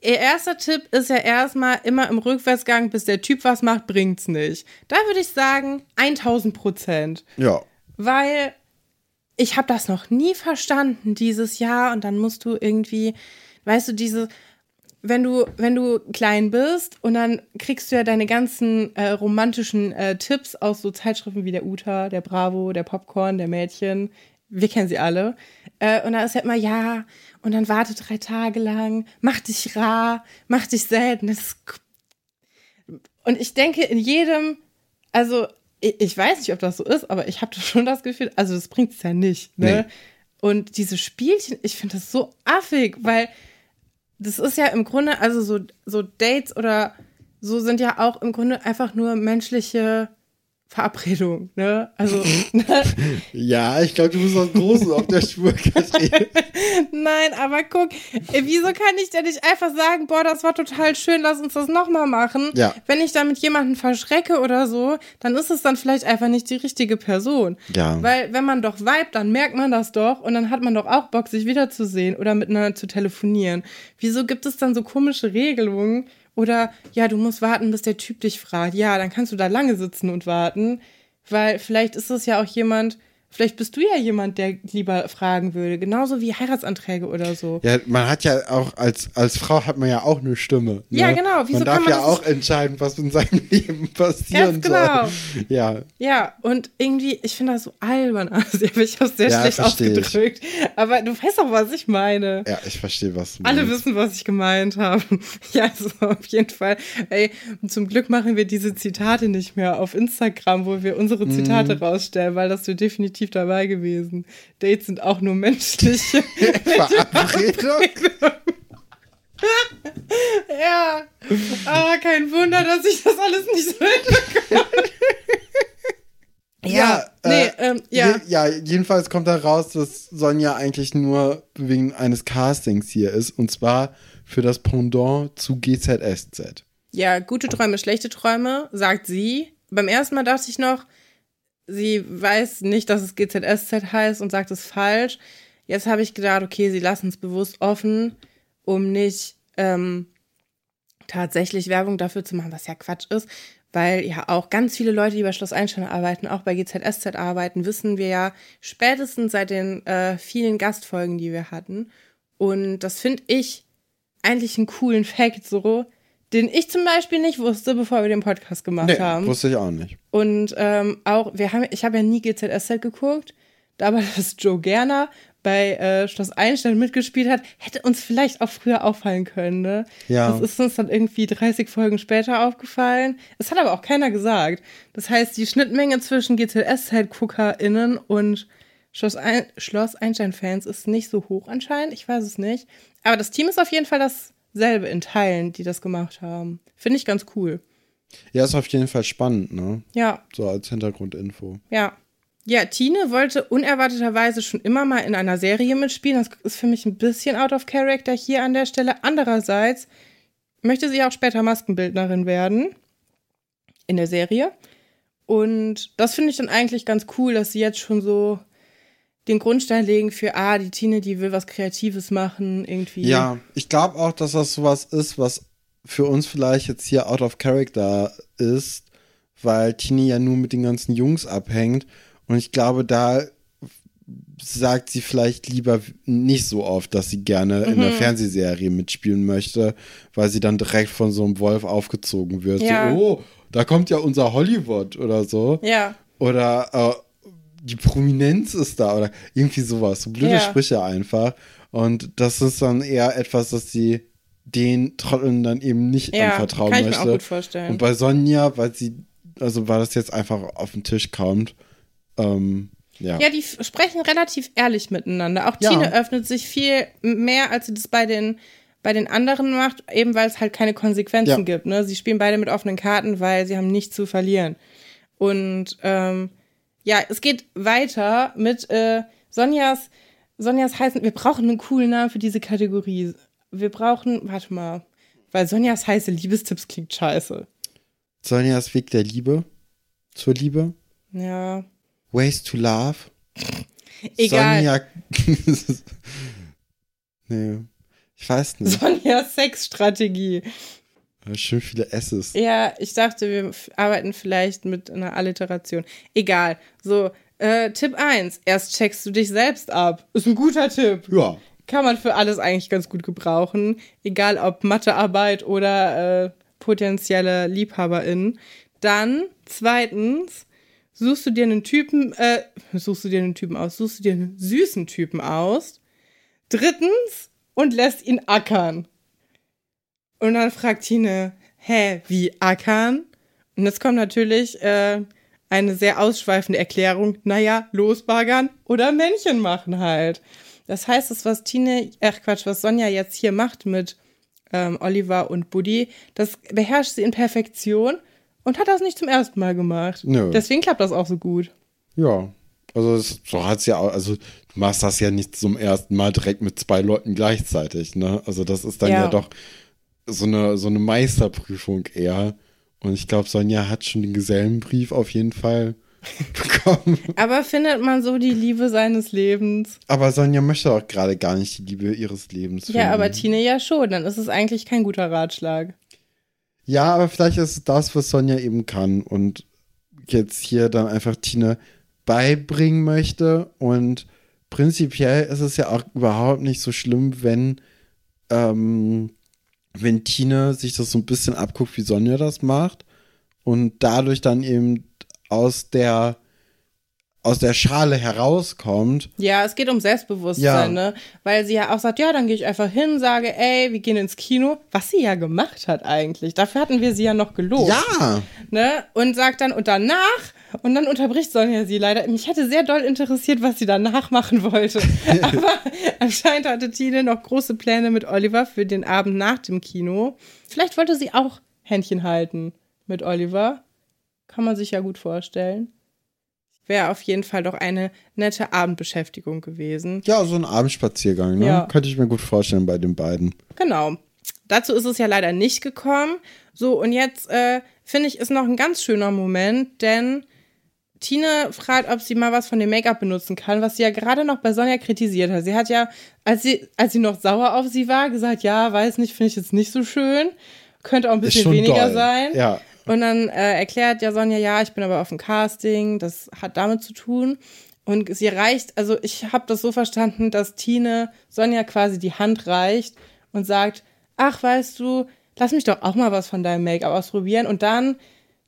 Ihr erster Tipp ist ja erstmal immer im Rückwärtsgang, bis der Typ was macht, bringt's nicht. Da würde ich sagen 1000 Prozent, ja. weil ich habe das noch nie verstanden dieses Jahr und dann musst du irgendwie, weißt du, diese, wenn du, wenn du klein bist und dann kriegst du ja deine ganzen äh, romantischen äh, Tipps aus so Zeitschriften wie der Uta, der Bravo, der Popcorn, der Mädchen. Wir kennen sie alle. Äh, und da ist halt mal, ja, und dann warte drei Tage lang, mach dich rar, mach dich selten. Das ist und ich denke, in jedem, also ich, ich weiß nicht, ob das so ist, aber ich habe schon das Gefühl, also das bringt es ja nicht. Ne? Nee. Und diese Spielchen, ich finde das so affig, weil das ist ja im Grunde, also so, so Dates oder so sind ja auch im Grunde einfach nur menschliche Verabredungen. Ne? Also, Ja, ich glaube, du bist noch groß auf der Spur, nein, aber guck, ey, wieso kann ich denn nicht einfach sagen, boah, das war total schön, lass uns das nochmal machen? Ja. Wenn ich damit jemanden verschrecke oder so, dann ist es dann vielleicht einfach nicht die richtige Person. Ja. Weil wenn man doch vibet, dann merkt man das doch und dann hat man doch auch Bock, sich wiederzusehen oder miteinander zu telefonieren. Wieso gibt es dann so komische Regelungen? Oder ja, du musst warten, bis der Typ dich fragt. Ja, dann kannst du da lange sitzen und warten, weil vielleicht ist es ja auch jemand, vielleicht bist du ja jemand, der lieber fragen würde, genauso wie Heiratsanträge oder so. Ja, man hat ja auch, als, als Frau hat man ja auch eine Stimme. Ne? Ja, genau. Wieso man darf man ja auch entscheiden, was in seinem Leben passieren Ganz genau. soll. Ja, Ja, und irgendwie, ich finde das so albern. Also, ich habe es sehr Ja, schlecht versteh ich. ausgedrückt. Aber du weißt doch, was ich meine. ja, ich verstehe, was du Alle meinst. wissen, was ich gemeint habe. Ja, also auf jeden Fall. Ey, zum Glück machen wir diese Zitate nicht mehr auf Instagram, wo wir unsere Zitate Mhm. rausstellen, weil das wäre definitiv dabei gewesen. Dates sind auch nur menschliche. Verabredung? ja. Aber kein Wunder, dass ich das alles nicht so hinbekomme. Ja, nee, äh, ähm, ja. je- ja, jedenfalls kommt da raus, dass Sonja eigentlich nur wegen eines Castings hier ist. Und zwar für das Pendant zu GZSZ. Ja, gute Träume, schlechte Träume, sagt sie. Beim ersten Mal dachte ich noch, sie weiß nicht, dass es GZSZ heißt und sagt es falsch. Jetzt habe ich gedacht, okay, sie lassen es bewusst offen, um nicht ähm, tatsächlich Werbung dafür zu machen, was ja Quatsch ist. Weil ja auch ganz viele Leute, die bei Schloss Einstein arbeiten, auch bei GZSZ arbeiten, wissen wir ja spätestens seit den äh, vielen Gastfolgen, die wir hatten. Und das finde ich eigentlich einen coolen Fact so, den ich zum Beispiel nicht wusste, bevor wir den Podcast gemacht Nee, haben. wusste ich auch nicht. Und ähm, auch, wir haben, ich habe ja nie GZSZ geguckt, da aber dass Joe Gerner bei äh, Schloss Einstein mitgespielt hat, hätte uns vielleicht auch früher auffallen können, ne? Ja. Das ist uns dann irgendwie 30 Folgen später aufgefallen. Es hat aber auch keiner gesagt. Das heißt, die Schnittmenge zwischen GZSZ-GuckerInnen und Schloss, Ein Schloss Einstein-Fans ist nicht so hoch anscheinend. Ich weiß es nicht. Aber das Team ist auf jeden Fall dasselbe in Teilen, die das gemacht haben. Finde ich ganz cool. Ja, ist auf jeden Fall spannend, ne? Ja, So als Hintergrundinfo. Ja. Ja, Tine wollte unerwarteterweise schon immer mal in einer Serie mitspielen. Das ist für mich ein bisschen out of character hier an der Stelle. Andererseits möchte sie auch später Maskenbildnerin werden in der Serie. Und das finde ich dann eigentlich ganz cool, dass sie jetzt schon so den Grundstein legen für, ah, die Tine, die will was Kreatives machen, irgendwie. Ja, ich glaube auch, dass das sowas ist, was für uns vielleicht jetzt hier out of character ist, weil Tini ja nur mit den ganzen Jungs abhängt. Und ich glaube, da sagt sie vielleicht lieber nicht so oft, dass sie gerne in Mhm. der Fernsehserie mitspielen möchte, weil sie dann direkt von so einem Wolf aufgezogen wird. Ja. So, oh, da kommt ja unser Hollywood oder so. Ja. Oder äh, die Prominenz ist da oder irgendwie sowas. So blöde Ja. Sprüche einfach. Und das ist dann eher etwas, das sie den Trotteln dann eben nicht Ja, anvertrauen kann ich mir auch gut vorstellen. Und bei Sonja, weil sie, also weil das jetzt einfach auf den Tisch kommt, ähm, ja. Ja, die sprechen relativ ehrlich miteinander. Auch Ja. Tine öffnet sich viel mehr, als sie das bei den, bei den anderen macht, eben weil es halt keine Konsequenzen Ja. gibt. Ne? Sie spielen beide mit offenen Karten, weil sie haben nichts zu verlieren. Und ähm, ja, es geht weiter mit äh, Sonjas, Sonjas heißen, wir brauchen einen coolen Namen für diese Kategorie. Wir brauchen, warte mal, weil Sonjas heiße Liebestipps klingt scheiße. Sonjas Weg der Liebe zur Liebe. Ja. Ways to Love. Egal. Sonja. nee. Ich weiß nicht. Sonjas Sexstrategie. Schön viele S's. Ja, ich dachte, wir arbeiten vielleicht mit einer Alliteration. Egal. So, äh, Tipp 1. Erst checkst du dich selbst ab. Ist ein guter Tipp. Ja. Kann man für alles eigentlich ganz gut gebrauchen. Egal ob Mathearbeit oder äh, potenzielle Liebhaberin. Dann, zweitens, suchst du dir einen Typen, äh, suchst du dir einen Typen aus, suchst du dir einen süßen Typen aus. Drittens, und lässt ihn ackern. Und dann fragt Tine, hä, wie ackern? Und jetzt kommt natürlich äh, eine sehr ausschweifende Erklärung, naja, losbaggern oder Männchen machen halt. Das heißt, das, was Tine, ach Quatsch, was Sonja jetzt hier macht mit ähm, Oliver und Buddy, das beherrscht sie in Perfektion und hat das nicht zum ersten Mal gemacht. Nö. Deswegen klappt das auch so gut. Ja. Also es, so hat's ja auch, also du machst das ja nicht zum ersten Mal direkt mit zwei Leuten gleichzeitig, ne? Also das ist dann ja, Ja. doch so eine, so eine Meisterprüfung eher. Und ich glaube, Sonja hat schon den Gesellenbrief auf jeden Fall bekommen. Aber findet man so die Liebe seines Lebens? Aber Sonja möchte auch gerade gar nicht die Liebe ihres Lebens finden. Ja, aber Tine ja schon. Dann ist es eigentlich kein guter Ratschlag. Ja, aber vielleicht ist es das, was Sonja eben kann und jetzt hier dann einfach Tine beibringen möchte. Und prinzipiell ist es ja auch überhaupt nicht so schlimm, wenn, ähm, wenn Tine sich das so ein bisschen abguckt, wie Sonja das macht und dadurch dann eben aus der aus der Schale herauskommt. Ja, es geht um Selbstbewusstsein, Ja. ne? Weil sie ja auch sagt, ja, dann gehe ich einfach hin, sage, ey, wir gehen ins Kino, was sie ja gemacht hat eigentlich. Dafür hatten wir sie ja noch gelobt. Ja, Ne? Und sagt dann, und danach, und dann unterbricht Sonja sie leider. Mich hätte sehr doll interessiert, was sie danach machen wollte. Aber anscheinend hatte Tine noch große Pläne mit Oliver für den Abend nach dem Kino. Vielleicht wollte sie auch Händchen halten mit Oliver. Kann man sich ja gut vorstellen. wäre auf jeden Fall doch eine nette Abendbeschäftigung gewesen. Ja, so ein Abendspaziergang, ne? Ja. Könnte ich mir gut vorstellen bei den beiden. Genau. Dazu ist es ja leider nicht gekommen. So, und jetzt äh, finde ich, ist noch ein ganz schöner Moment, denn Tine fragt, ob sie mal was von dem Make-up benutzen kann, was sie ja gerade noch bei Sonja kritisiert hat. Sie hat ja, als sie, als sie noch sauer auf sie war, gesagt, ja, weiß nicht, finde ich jetzt nicht so schön. Könnte auch ein bisschen weniger doll. sein. Ja. Und dann äh, erklärt ja Sonja, ja, ich bin aber auf dem Casting, das hat damit zu tun. Und sie reicht, also ich habe das so verstanden, dass Tine Sonja quasi die Hand reicht und sagt, ach, weißt du, lass mich doch auch mal was von deinem Make-up ausprobieren. Und dann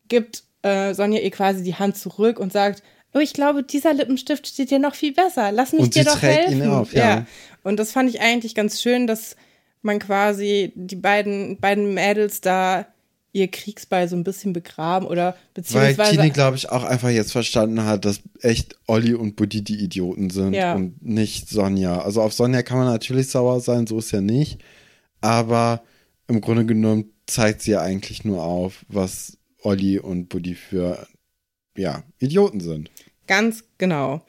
gibt äh, Sonja ihr quasi die Hand zurück und sagt, oh, ich glaube, dieser Lippenstift steht dir noch viel besser. Lass mich Und dir sie doch trägt ihn helfen. auf, ja. Und das fand ich eigentlich ganz schön, dass man quasi die beiden, beiden Mädels da ihr Kriegsbeil so ein bisschen begraben oder Weil beziehungsweise Tini, glaube ich, auch einfach jetzt verstanden hat, dass echt Olli und Buddy die Idioten sind Ja. und nicht Sonja. Also auf Sonja kann man natürlich sauer sein, so ist ja nicht. Aber im Grunde genommen zeigt sie ja eigentlich nur auf, was Olli und Buddy für ja, Idioten sind. ganz genau.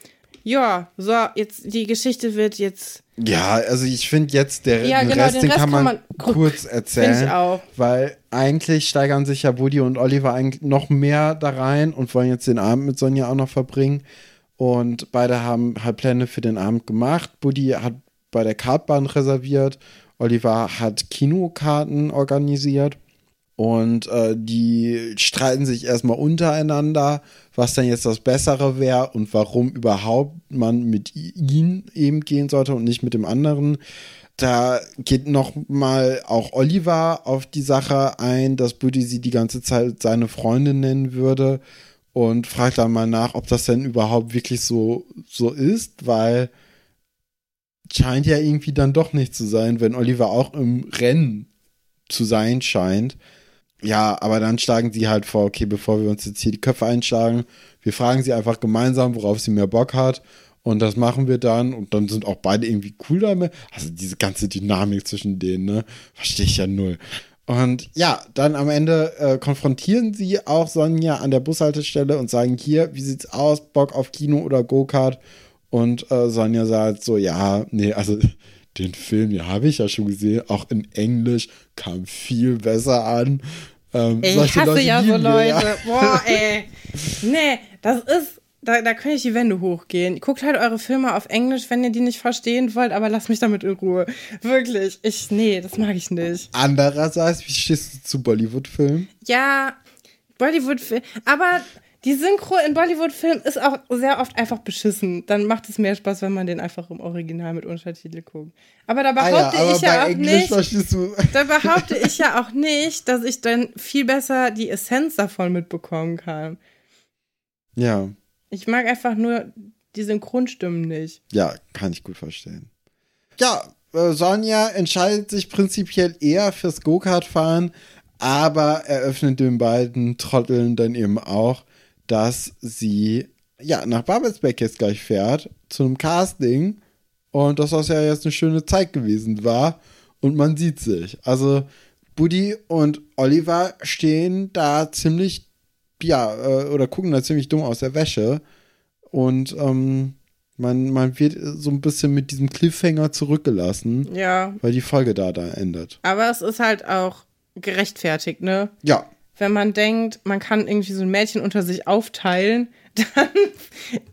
Ja, so, jetzt die Geschichte wird jetzt, Ja, also ich finde jetzt, der, Ja, genau, Rest, den den Rest kann kann man, gu- kurz erzählen. ich auch. Weil eigentlich steigern sich ja Buddy und Oliver eigentlich noch mehr da rein und wollen jetzt den Abend mit Sonja auch noch verbringen. Und beide haben halt Pläne für den Abend gemacht. Buddy hat bei der Kartbahn reserviert. Oliver hat Kinokarten organisiert. Und äh, die streiten sich erstmal untereinander, was denn jetzt das Bessere wäre und warum überhaupt man mit ihm eben gehen sollte und nicht mit dem anderen. Da geht noch mal auch Oliver auf die Sache ein, dass Buddy sie die ganze Zeit seine Freundin nennen würde und fragt dann mal nach, ob das denn überhaupt wirklich so, so ist, weil scheint ja irgendwie dann doch nicht zu sein, wenn Oliver auch im Rennen zu sein scheint. Ja, aber dann schlagen sie halt vor, okay, bevor wir uns jetzt hier die Köpfe einschlagen, wir fragen sie einfach gemeinsam, worauf sie mehr Bock hat. Und das machen wir dann. Und dann sind auch beide irgendwie cool damit. Also diese ganze Dynamik zwischen denen, ne? Verstehe ich ja null. Und ja, dann am Ende äh, konfrontieren sie auch Sonja an der Bushaltestelle und sagen, hier, wie sieht's aus? Bock auf Kino oder Go-Kart? Und äh, Sonja sagt so, ja, nee, also den Film, ja, habe ich ja schon gesehen. Auch in Englisch kam viel besser an. Ähm, ich hasse ja so Leute. Boah, ey. Nee, das ist, da, da können ich die Wände hochgehen. Guckt halt eure Filme auf Englisch, wenn ihr die nicht verstehen wollt, aber lasst mich damit in Ruhe. Wirklich. Ich, nee, das mag ich nicht. Andererseits, wie stehst du zu Bollywood-Filmen? Ja, Bollywood-Film. Aber die Synchro in Bollywood-Filmen ist auch sehr oft einfach beschissen. Dann macht es mehr Spaß, wenn man den einfach im Original mit Untertitel guckt. Aber da behaupte ich ja auch Englisch nicht. Da behaupte ich ja auch nicht, dass ich dann viel besser die Essenz davon mitbekommen kann. Ja, Ich mag einfach nur die Synchronstimmen nicht. ja, kann ich gut verstehen. Ja, äh, Sonja entscheidet sich prinzipiell eher fürs Go-Kart-Fahren, aber eröffnet den beiden Trotteln dann eben auch, dass sie ja nach Babelsberg jetzt gleich fährt zu einem Casting und dass das ja jetzt eine schöne Zeit gewesen war und man sieht sich. Also Buddy und Oliver stehen da ziemlich ja äh, oder gucken da ziemlich dumm aus der Wäsche und ähm, man, man wird so ein bisschen mit diesem Cliffhanger zurückgelassen, Ja, weil die Folge da da endet. aber es ist halt auch gerechtfertigt, ne? Ja, Wenn man denkt, man kann irgendwie so ein Mädchen unter sich aufteilen, dann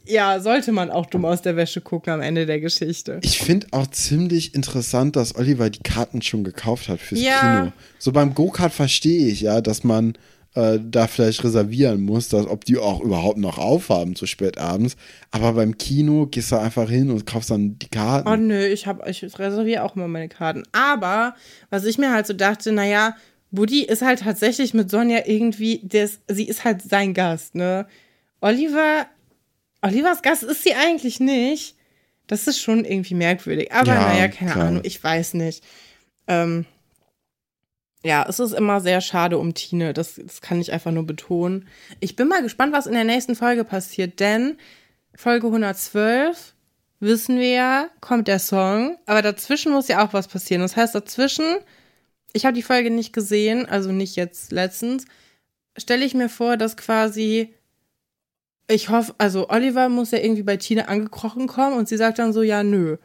ja, sollte man auch dumm aus der Wäsche gucken am Ende der Geschichte. ich finde auch ziemlich interessant, dass Oliver die Karten schon gekauft hat fürs Ja. Kino. So beim Go-Kart verstehe ich ja, dass man äh, da vielleicht reservieren muss, dass, ob die auch überhaupt noch aufhaben zu spät abends. Aber beim Kino gehst du einfach hin und kaufst dann die Karten. Oh nö, ich hab, ich reserviere auch immer meine Karten. Aber was ich mir halt so dachte, naja, Buddy ist halt tatsächlich mit Sonja irgendwie, des, sie ist halt sein Gast, ne? Oliver, Olivers Gast ist sie eigentlich nicht. Das ist schon irgendwie merkwürdig. Aber Ja, naja, keine klar. Ahnung, ich weiß nicht. Ähm, ja, es ist immer sehr schade um Tine. Das, das kann ich einfach nur betonen. Ich bin mal gespannt, was in der nächsten Folge passiert, denn Folge 112 wissen wir ja, kommt der Song, aber dazwischen muss ja auch was passieren. Das heißt, dazwischen, ich habe die Folge nicht gesehen, also nicht jetzt letztens, stelle ich mir vor, dass quasi ich hoffe, also Oliver muss ja irgendwie bei Tina angekrochen kommen und sie sagt dann so, ja, nö.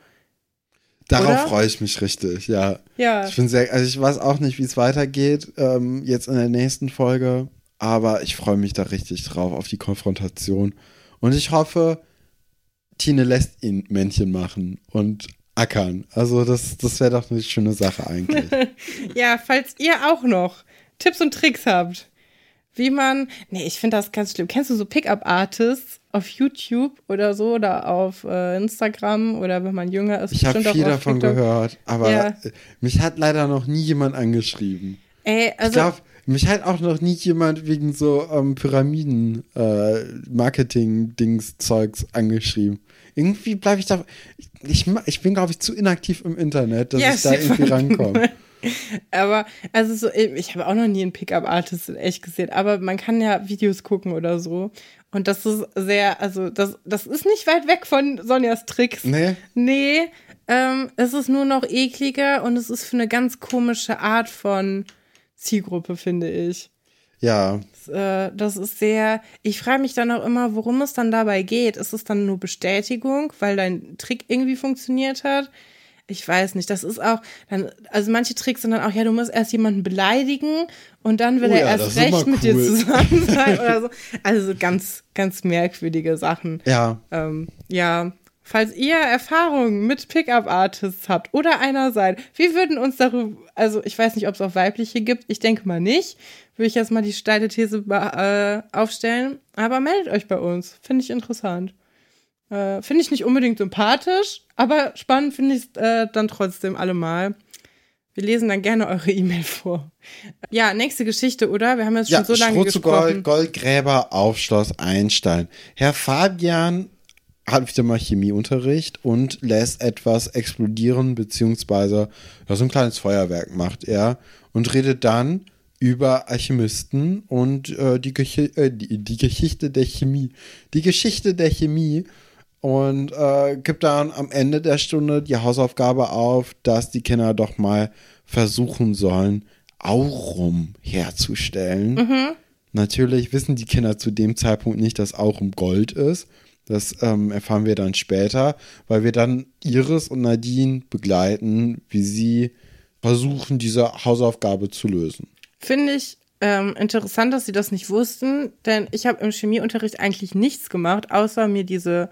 Darauf freue ich mich richtig, ja. Ja. Ich bin sehr, also ich weiß auch nicht, wie es weitergeht, ähm, jetzt in der nächsten Folge, aber ich freue mich da richtig drauf, auf die Konfrontation. Und ich hoffe, Tine lässt ihn Männchen machen und ackern. Also das, das wäre doch eine schöne Sache eigentlich. ja, falls ihr auch noch Tipps und Tricks habt, wie man, nee, ich finde das ganz schlimm. Kennst du so Pickup-Artists auf YouTube oder so oder auf äh, Instagram oder wenn man jünger ist? Ich habe viel davon TikTok. gehört, aber ja. mich hat leider noch nie jemand angeschrieben. Ey, also. Ich glaube, mich hat auch noch nie jemand wegen so ähm, Pyramiden-Marketing-Dings-Zeugs äh, angeschrieben. Irgendwie bleibe ich da. Ich, ich bin, glaube ich, zu inaktiv im Internet, dass ja, ich da irgendwie rankomme. aber, also so, ich habe auch noch nie einen Pickup-Artist in echt gesehen, aber man kann ja Videos gucken oder so. Und das ist sehr, also das, das ist nicht weit weg von Sonjas Tricks. Nee. Nee, ähm, es ist nur noch ekliger und es ist für eine ganz komische Art von Zielgruppe, finde ich. Ja. Das, äh, das ist sehr. Ich frage mich dann auch immer, worum es dann dabei geht. Ist es dann nur Bestätigung, weil dein Trick irgendwie funktioniert hat? Ich weiß nicht. Das ist auch, dann, also manche Tricks sind dann auch, ja, du musst erst jemanden beleidigen und dann will oh, er ja, erst recht mit dir zusammen sein oder so. Also ganz, ganz merkwürdige Sachen. Ja. Ähm, ja. Falls ihr Erfahrungen mit Pickup-Artists habt oder einer seid, wir würden uns darüber, also ich weiß nicht, ob es auch weibliche gibt, ich denke mal nicht, würde ich jetzt mal die steile These äh, aufstellen, aber meldet euch bei uns, finde ich interessant. Äh, finde ich nicht unbedingt sympathisch, aber spannend finde ich es äh, dann trotzdem allemal. Wir lesen dann gerne eure E-Mail vor. Ja, nächste Geschichte, oder? Wir haben jetzt schon ja, so lange Stroh gesprochen. Gold, Goldgräber auf Schloss Einstein. Herr Fabian hat wieder mal Chemieunterricht und lässt etwas explodieren, beziehungsweise ja, so ein kleines Feuerwerk macht er und redet dann über Alchemisten und äh, die, äh, die, die, Geschichte der Chemie. Die Geschichte der Chemie und äh, gibt dann am Ende der Stunde die Hausaufgabe auf, dass die Kinder doch mal versuchen sollen, Aurum herzustellen. Mhm. Natürlich wissen die Kinder zu dem Zeitpunkt nicht, dass Aurum Gold ist. Das ähm, erfahren wir dann später, weil wir dann Iris und Nadine begleiten, wie sie versuchen, diese Hausaufgabe zu lösen. Finde ich ähm, interessant, dass sie das nicht wussten, denn ich habe im Chemieunterricht eigentlich nichts gemacht, außer mir diese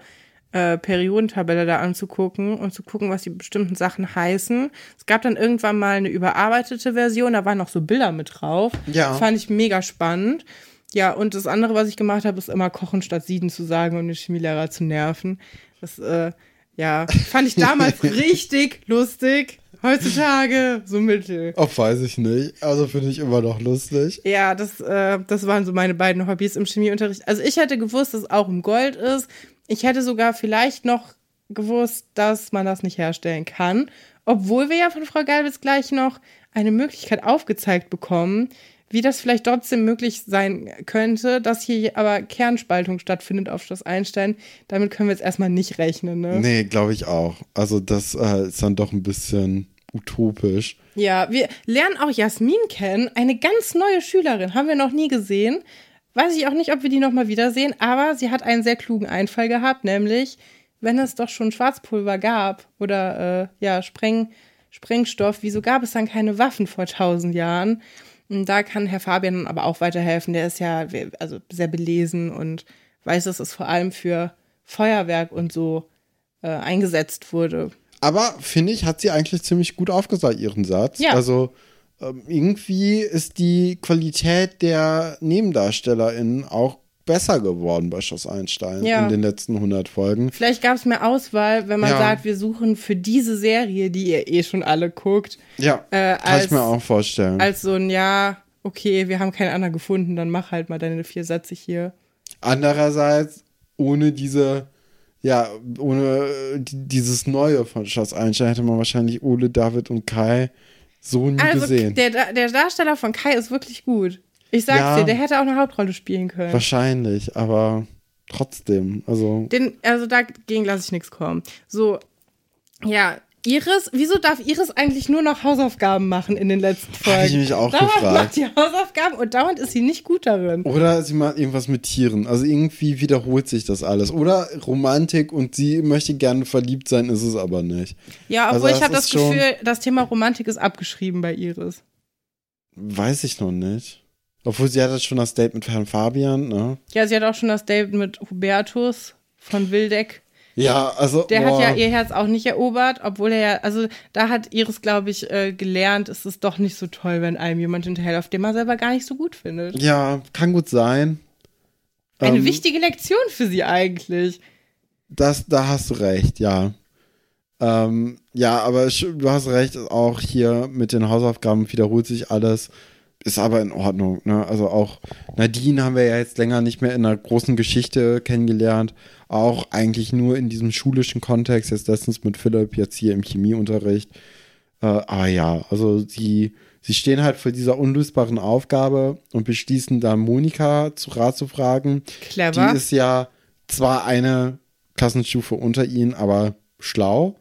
äh, Periodentabelle da anzugucken und zu gucken, was die bestimmten Sachen heißen. Es gab dann irgendwann mal eine überarbeitete Version, da waren noch so Bilder mit drauf. Ja. Das fand ich mega spannend. Ja, und das andere, was ich gemacht habe, ist immer kochen statt sieden zu sagen und den Chemielehrer zu nerven. Das, äh, ja, fand ich damals richtig lustig. Heutzutage so mittel. Auch weiß ich nicht. Also finde ich immer noch lustig. Ja, das, äh, das waren so meine beiden Hobbys im Chemieunterricht. Also ich hätte gewusst, dass es auch um Gold ist. Ich hätte sogar vielleicht noch gewusst, dass man das nicht herstellen kann. Obwohl wir ja von Frau Galwitz gleich noch eine Möglichkeit aufgezeigt bekommen, wie das vielleicht trotzdem möglich sein könnte, dass hier aber Kernspaltung stattfindet auf Schloss Einstein. Damit können wir jetzt erstmal nicht rechnen, ne? Nee, glaube ich auch. Also das äh, ist dann doch ein bisschen utopisch. Ja, wir lernen auch Jasmin kennen, eine ganz neue Schülerin, haben wir noch nie gesehen. Weiß ich auch nicht, ob wir die nochmal wiedersehen, aber sie hat einen sehr klugen Einfall gehabt, nämlich, wenn es doch schon Schwarzpulver gab oder äh, ja, Spreng, Sprengstoff, wieso gab es dann keine Waffen vor tausend Jahren? Da kann Herr Fabian aber auch weiterhelfen. Der ist ja also sehr belesen und weiß, dass es vor allem für Feuerwerk und so äh, eingesetzt wurde. Aber finde ich, hat sie eigentlich ziemlich gut aufgesagt, ihren Satz. Ja. Also ähm, irgendwie ist die Qualität der NebendarstellerInnen auch besser geworden bei Schloss Einstein ja. in den letzten 100 Folgen. Vielleicht gab es mehr Auswahl, wenn man ja. sagt, wir suchen für diese Serie, die ihr eh schon alle guckt. Ja, äh, kann als, ich mir auch vorstellen. Als so ein, ja, okay, wir haben keinen anderen gefunden, dann mach halt mal deine vier Sätze hier. Andererseits, ohne diese, ja, ohne dieses Neue von Schloss Einstein hätte man wahrscheinlich Ole, David und Kai so nie also, gesehen. Der, der Darsteller von Kai ist wirklich gut. Ich sag's ja, dir, der hätte auch eine Hauptrolle spielen können. Wahrscheinlich, aber trotzdem, also. Den, also dagegen lasse ich nichts kommen. So, ja, Iris, wieso darf Iris eigentlich nur noch Hausaufgaben machen in den letzten Folgen? Hab ich mich auch dauernd gefragt. macht die Hausaufgaben und dauernd ist sie nicht gut darin. Oder sie macht irgendwas mit Tieren. Also irgendwie wiederholt sich das alles. Oder Romantik und sie möchte gerne verliebt sein, ist es aber nicht. Ja, Also obwohl ich das habe das Gefühl, das Thema Romantik ist abgeschrieben bei Iris. Weiß ich noch nicht. Obwohl sie hat jetzt schon das Date mit Herrn Fabian, ne? Ja, sie hat auch schon das Date mit Hubertus von Wildeck. Ja, also. Der boah. hat ja ihr Herz auch nicht erobert, obwohl er ja, also da hat Iris, glaube ich, äh, gelernt, es ist doch nicht so toll, wenn einem jemand hinterherläuft, den man selber gar nicht so gut findet. Ja, kann gut sein. Eine Ähm, wichtige Lektion für sie eigentlich. Das, da hast du recht, ja. Ähm, ja, aber du hast recht, auch hier mit den Hausaufgaben wiederholt sich alles. Ist aber in Ordnung, ne? Also auch Nadine haben wir ja jetzt länger nicht mehr in einer großen Geschichte kennengelernt. Auch eigentlich nur in diesem schulischen Kontext, jetzt letztens mit Philipp, jetzt hier im Chemieunterricht. Äh, aber ja, also sie, sie stehen halt vor dieser unlösbaren Aufgabe und beschließen dann Monika zu Rat zu fragen. Clever. Die ist ja zwar eine Klassenstufe unter ihnen, aber schlau.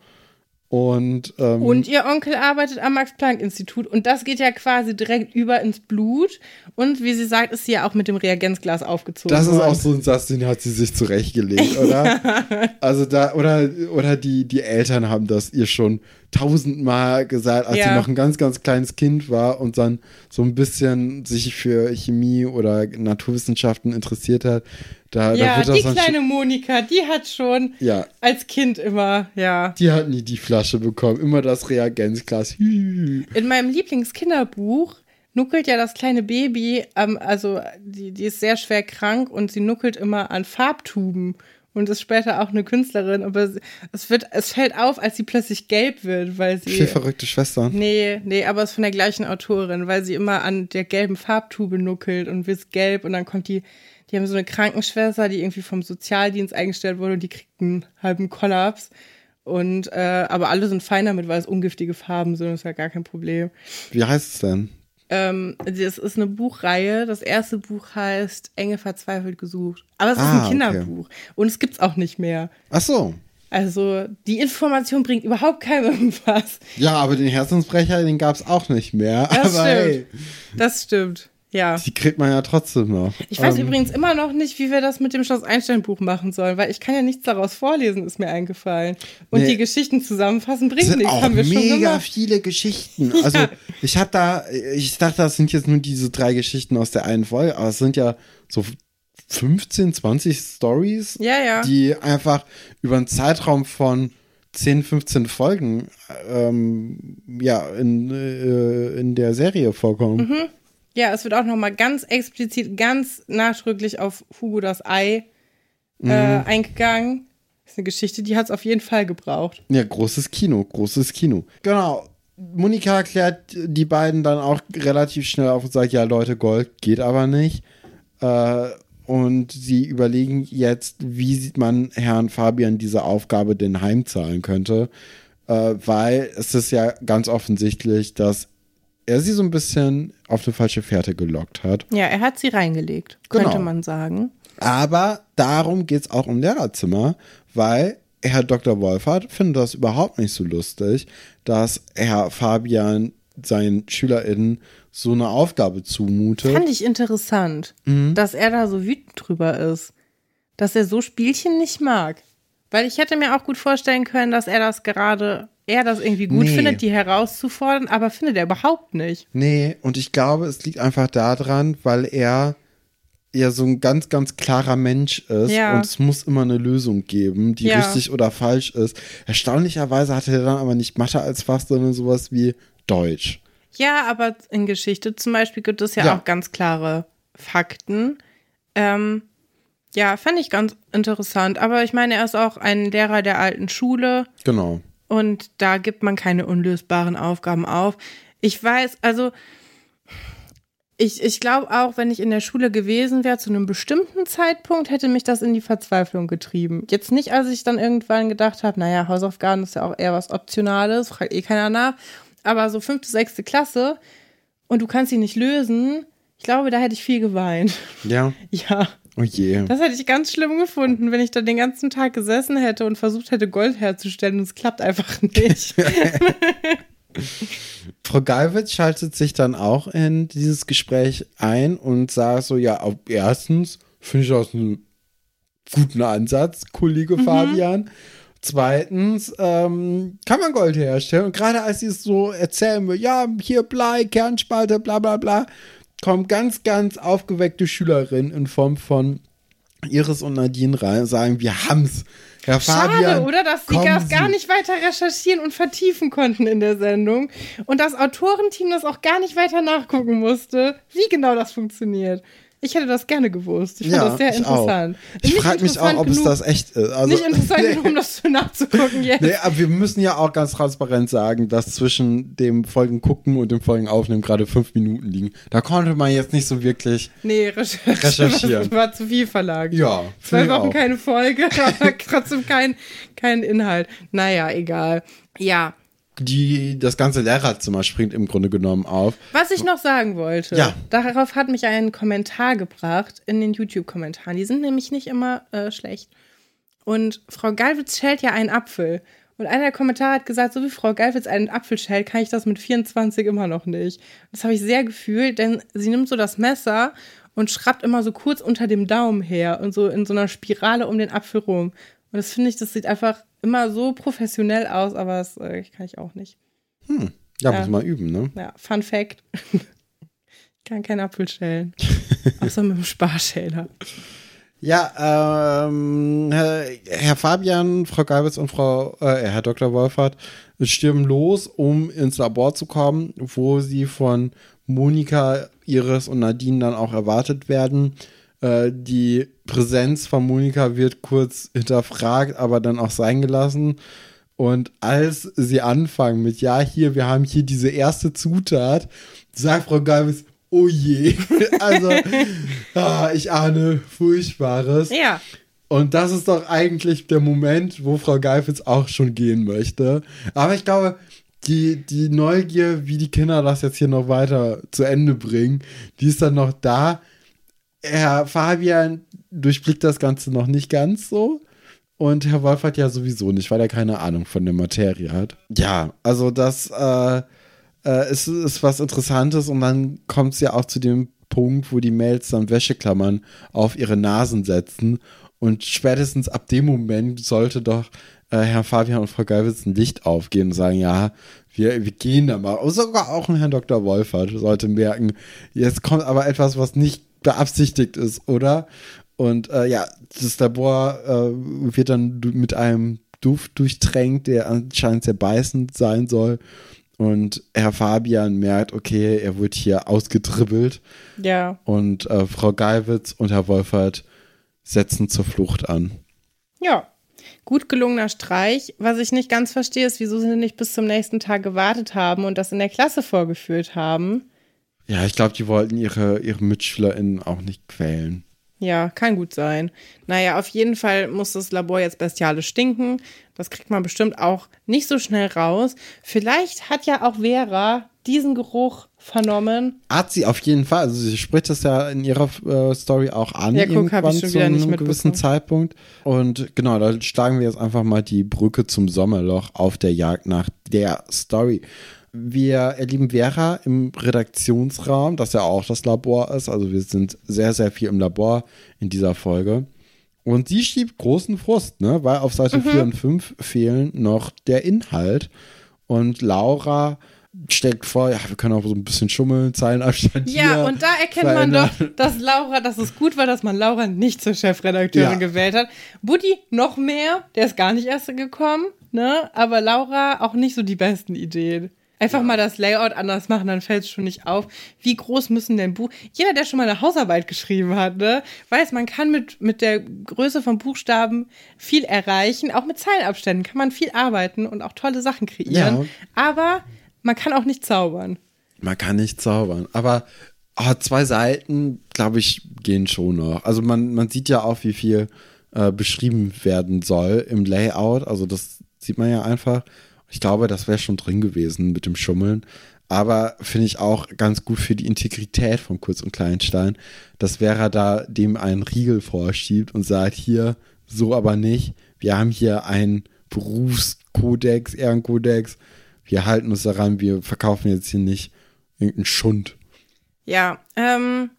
Und, ähm, Und ihr Onkel arbeitet am Max-Planck-Institut und das geht ja quasi direkt über ins Blut. Und wie sie sagt, ist sie ja auch mit dem Reagenzglas aufgezogen. das ist worden. auch so ein Satz, den hat sie sich zurechtgelegt, oder? Also da, oder, oder die, die Eltern haben das ihr schon tausendmal gesagt, als Ja. sie noch ein ganz, ganz kleines Kind war und dann so ein bisschen sich für Chemie oder Naturwissenschaften interessiert hat. Da, da Ja, das die kleine Monika, die hat schon Ja, als Kind immer, ja. die hat nie die Flasche bekommen, immer das Reagenzglas. In meinem Lieblingskinderbuch nuckelt ja das kleine Baby, ähm, also die, die ist sehr schwer krank und sie nuckelt immer an Farbtuben und ist später auch eine Künstlerin, aber es wird, es fällt auf, als sie plötzlich gelb wird, weil sie. Vier verrückte Schwestern. Nee, nee, aber es ist von der gleichen Autorin, weil sie immer an der gelben Farbtube nuckelt und wird gelb und dann kommt die, die haben so eine Krankenschwester, die irgendwie vom Sozialdienst eingestellt wurde und die kriegt einen halben Kollaps. Und äh, aber alle sind fein damit, weil es ungiftige Farben sind, das ist ja gar kein Problem. Wie heißt es denn? Ähm, das ist eine Buchreihe. Das erste Buch heißt Enge verzweifelt gesucht. Aber es ist Ah, ein okay. Kinderbuch. Und es gibt's auch nicht mehr. Ach so. Also, die Information bringt überhaupt keinem irgendwas. Ja, aber den Herzensbrecher, den gab es auch nicht mehr. Das aber stimmt. Das stimmt. Ja. die kriegt man ja trotzdem noch. Ich weiß Ähm, übrigens immer noch nicht, wie wir das mit dem Schloss Einstein-Buch machen sollen, weil ich kann ja nichts daraus vorlesen, ist mir eingefallen. Und Nee. die Geschichten zusammenfassen bringt nichts, auch haben wir schon mega viele Geschichten. Also ich habe da, ich dachte, das sind jetzt nur diese drei Geschichten aus der einen Folge, aber es sind ja so 15, 20 Stories, Ja, ja. die einfach über einen Zeitraum von 10, 15 Folgen ähm, ja, in, äh, in der Serie vorkommen. Mhm. Ja, es wird auch nochmal ganz explizit, ganz nachdrücklich auf Hugo das Ei äh, Mhm. eingegangen. Das ist eine Geschichte, die hat es auf jeden Fall gebraucht. Ja, großes Kino, großes Kino. Genau. Monika klärt die beiden dann auch relativ schnell auf und sagt, ja Leute, Gold geht aber nicht. Äh, und sie überlegen jetzt, wie sieht man Herrn Fabian diese Aufgabe denn heimzahlen könnte. Äh, weil es ist ja ganz offensichtlich, dass er sie so ein bisschen auf eine falsche Fährte gelockt hat. Ja, er hat sie reingelegt, Genau. könnte man sagen. Aber darum geht es auch im Lehrerzimmer, weil Herr Dr. Wolfert findet das überhaupt nicht so lustig, dass Herr Fabian seinen SchülerInnen so eine Aufgabe zumutet. Fand ich interessant, Mhm. dass er da so wütend drüber ist. Dass er so Spielchen nicht mag. Weil ich hätte mir auch gut vorstellen können, dass er das gerade, er das irgendwie gut Nee. findet, die herauszufordern, aber findet er überhaupt nicht. Nee, und ich glaube, es liegt einfach daran, weil er ja so ein ganz, ganz klarer Mensch ist Ja. und es muss immer eine Lösung geben, die Ja. richtig oder falsch ist. Erstaunlicherweise hatte er dann aber nicht Mathe als Fach, sondern sowas wie Deutsch. Ja, aber in Geschichte zum Beispiel gibt es ja, Ja. auch ganz klare Fakten. Ähm, ja, fand ich ganz interessant. Aber ich meine, er ist auch ein Lehrer der alten Schule Genau. Und da gibt man keine unlösbaren Aufgaben auf. Ich weiß, also ich, ich glaube auch, wenn ich in der Schule gewesen wäre, zu einem bestimmten Zeitpunkt, hätte mich das in die Verzweiflung getrieben. Jetzt nicht, als ich dann irgendwann gedacht habe, naja, Hausaufgaben ist ja auch eher was Optionales, fragt eh keiner nach. Aber so fünfte, sechste Klasse und du kannst sie nicht lösen, ich glaube, da hätte ich viel geweint. Ja. Ja. Oh je. Das hätte ich ganz schlimm gefunden, wenn ich da den ganzen Tag gesessen hätte und versucht hätte, Gold herzustellen und es klappt einfach nicht. Frau Galwitz schaltet sich dann auch in dieses Gespräch ein und sagt so, ja, erstens finde ich das einen guten Ansatz, Kollege mhm. Fabian. Zweitens ähm, kann man Gold herstellen. Und gerade als sie es so erzählen will, ja, hier Blei, Kernspalte, bla bla bla, kommen ganz, ganz aufgeweckte Schülerinnen in Form von Iris und Nadine rein und sagen, wir haben's. Herr Schade, Fabian, oder? Dass sie das gar nicht weiter recherchieren und vertiefen konnten in der Sendung. Und das Autorenteam das auch gar nicht weiter nachgucken musste, wie genau das funktioniert. Ich hätte das gerne gewusst. Ich fand ja, das sehr interessant. Ich frage mich auch, ob es das echt ist. Also, nicht interessant genug, um das nachzugucken jetzt. Nee, aber wir müssen ja auch ganz transparent sagen, dass zwischen dem Folgen gucken und dem Folgen aufnehmen gerade fünf Minuten liegen. Da konnte man jetzt nicht so wirklich nee, recherchieren. recherchieren. war zu viel verlangt. Ja. Zwei Wochen auch. keine Folge, aber trotzdem kein, kein Inhalt. Naja, egal. Ja, die, das ganze Lehrerzimmer springt im Grunde genommen auf. Was ich noch sagen wollte, ja. darauf hat mich ein Kommentar gebracht in den YouTube-Kommentaren. Die sind nämlich nicht immer äh, schlecht. Und Frau Galwitz schält ja einen Apfel. Und einer der Kommentare hat gesagt, so wie Frau Galwitz einen Apfel schält, kann ich das mit 24 immer noch nicht. Das habe ich sehr gefühlt, denn sie nimmt so das Messer und schrappt immer so kurz unter dem Daumen her und so in so einer Spirale um den Apfel rum. Und das finde ich, das sieht einfach immer so professionell aus, aber das äh, kann ich auch nicht. Hm. Ja, ja, muss man üben, ne? Ja, Fun Fact. ich kann keinen Apfel schälen. Außer mit dem Sparschäler. Ja, ähm, Herr, Fabian, Frau Geibitz und Frau, äh, Herr Dr. Wolfert stürmen los, um ins Labor zu kommen, wo sie von Monika, Iris und Nadine dann auch erwartet werden. Äh, die Präsenz von Monika wird kurz hinterfragt, aber dann auch sein gelassen. Und als sie anfangen mit, ja, hier, wir haben hier diese erste Zutat, sagt Frau Galvis, oh je. also, ah, ich ahne Furchtbares. Ja. Und das ist doch eigentlich der Moment, wo Frau Geifitz auch schon gehen möchte. Aber ich glaube, die, die Neugier, wie die Kinder das jetzt hier noch weiter zu Ende bringen, die ist dann noch da. Herr Fabian durchblickt das Ganze noch nicht ganz so. Und Herr Wolfert ja sowieso nicht, weil er keine Ahnung von der Materie hat. Ja, also das äh, äh, ist, ist was Interessantes und dann kommt es ja auch zu dem Punkt, wo die Mails dann Wäscheklammern auf ihre Nasen setzen. Und spätestens ab dem Moment sollte doch äh, Herr Fabian und Frau Geilwitz ein Licht aufgehen und sagen, ja, wir, wir gehen da mal. Und sogar auch ein Herr Dr. Wolfert sollte merken, jetzt kommt aber etwas, was nicht beabsichtigt ist, oder? Und äh, ja, das Labor äh, wird dann mit einem Duft durchtränkt, der anscheinend sehr beißend sein soll. Und Herr Fabian merkt, okay, er wird hier ausgedribbelt. Ja. Und äh, Frau Geiwitz und Herr Wolfert setzen zur Flucht an. Ja, gut gelungener Streich. Was ich nicht ganz verstehe, ist, wieso sie nicht bis zum nächsten Tag gewartet haben und das in der Klasse vorgeführt haben. Ja, ich glaube, die wollten ihre, ihre MitschülerInnen auch nicht quälen. Ja, kann gut sein. Naja, auf jeden Fall muss das Labor jetzt bestialisch stinken. Das kriegt man bestimmt auch nicht so schnell raus. Vielleicht hat ja auch Vera diesen Geruch vernommen. Hat sie auf jeden Fall. Also sie spricht das ja in ihrer äh, Story auch an. Ja, guck, irgendwann ich schon zu einem gewissen Zeitpunkt. Und genau, da schlagen wir jetzt einfach mal die Brücke zum Sommerloch auf der Jagd nach der Story. Wir erleben Vera im Redaktionsraum, das ja auch das Labor ist. Also wir sind sehr, sehr viel im Labor in dieser Folge. Und sie schiebt großen Frust, ne? weil auf Seite mhm. 4 und 5 fehlen noch der Inhalt. Und Laura steckt vor, ja, wir können auch so ein bisschen schummeln, Zeilenabstand Ja, hier und da erkennt man doch, dass Laura, dass es gut war, dass man Laura nicht zur Chefredakteurin ja. gewählt hat. Buddy noch mehr, der ist gar nicht erst gekommen, ne? Aber Laura auch nicht so die besten Ideen. Einfach ja. mal das Layout anders machen, dann fällt es schon nicht auf. Wie groß müssen denn Buch? Jeder, der schon mal eine Hausarbeit geschrieben hat, ne, weiß, man kann mit, mit der Größe von Buchstaben viel erreichen. Auch mit Zeilenabständen kann man viel arbeiten und auch tolle Sachen kreieren. Ja. Aber man kann auch nicht zaubern. Man kann nicht zaubern. Aber oh, zwei Seiten, glaube ich, gehen schon noch. Also man, man sieht ja auch, wie viel äh, beschrieben werden soll im Layout. Also das sieht man ja einfach. Ich glaube, das wäre schon drin gewesen mit dem Schummeln. Aber finde ich auch ganz gut für die Integrität von Kurz und Kleinstein, dass Vera da dem einen Riegel vorschiebt und sagt, hier, so aber nicht. Wir haben hier einen Berufskodex, Ehrenkodex. Wir halten uns daran, wir verkaufen jetzt hier nicht irgendeinen Schund. Ja, ähm,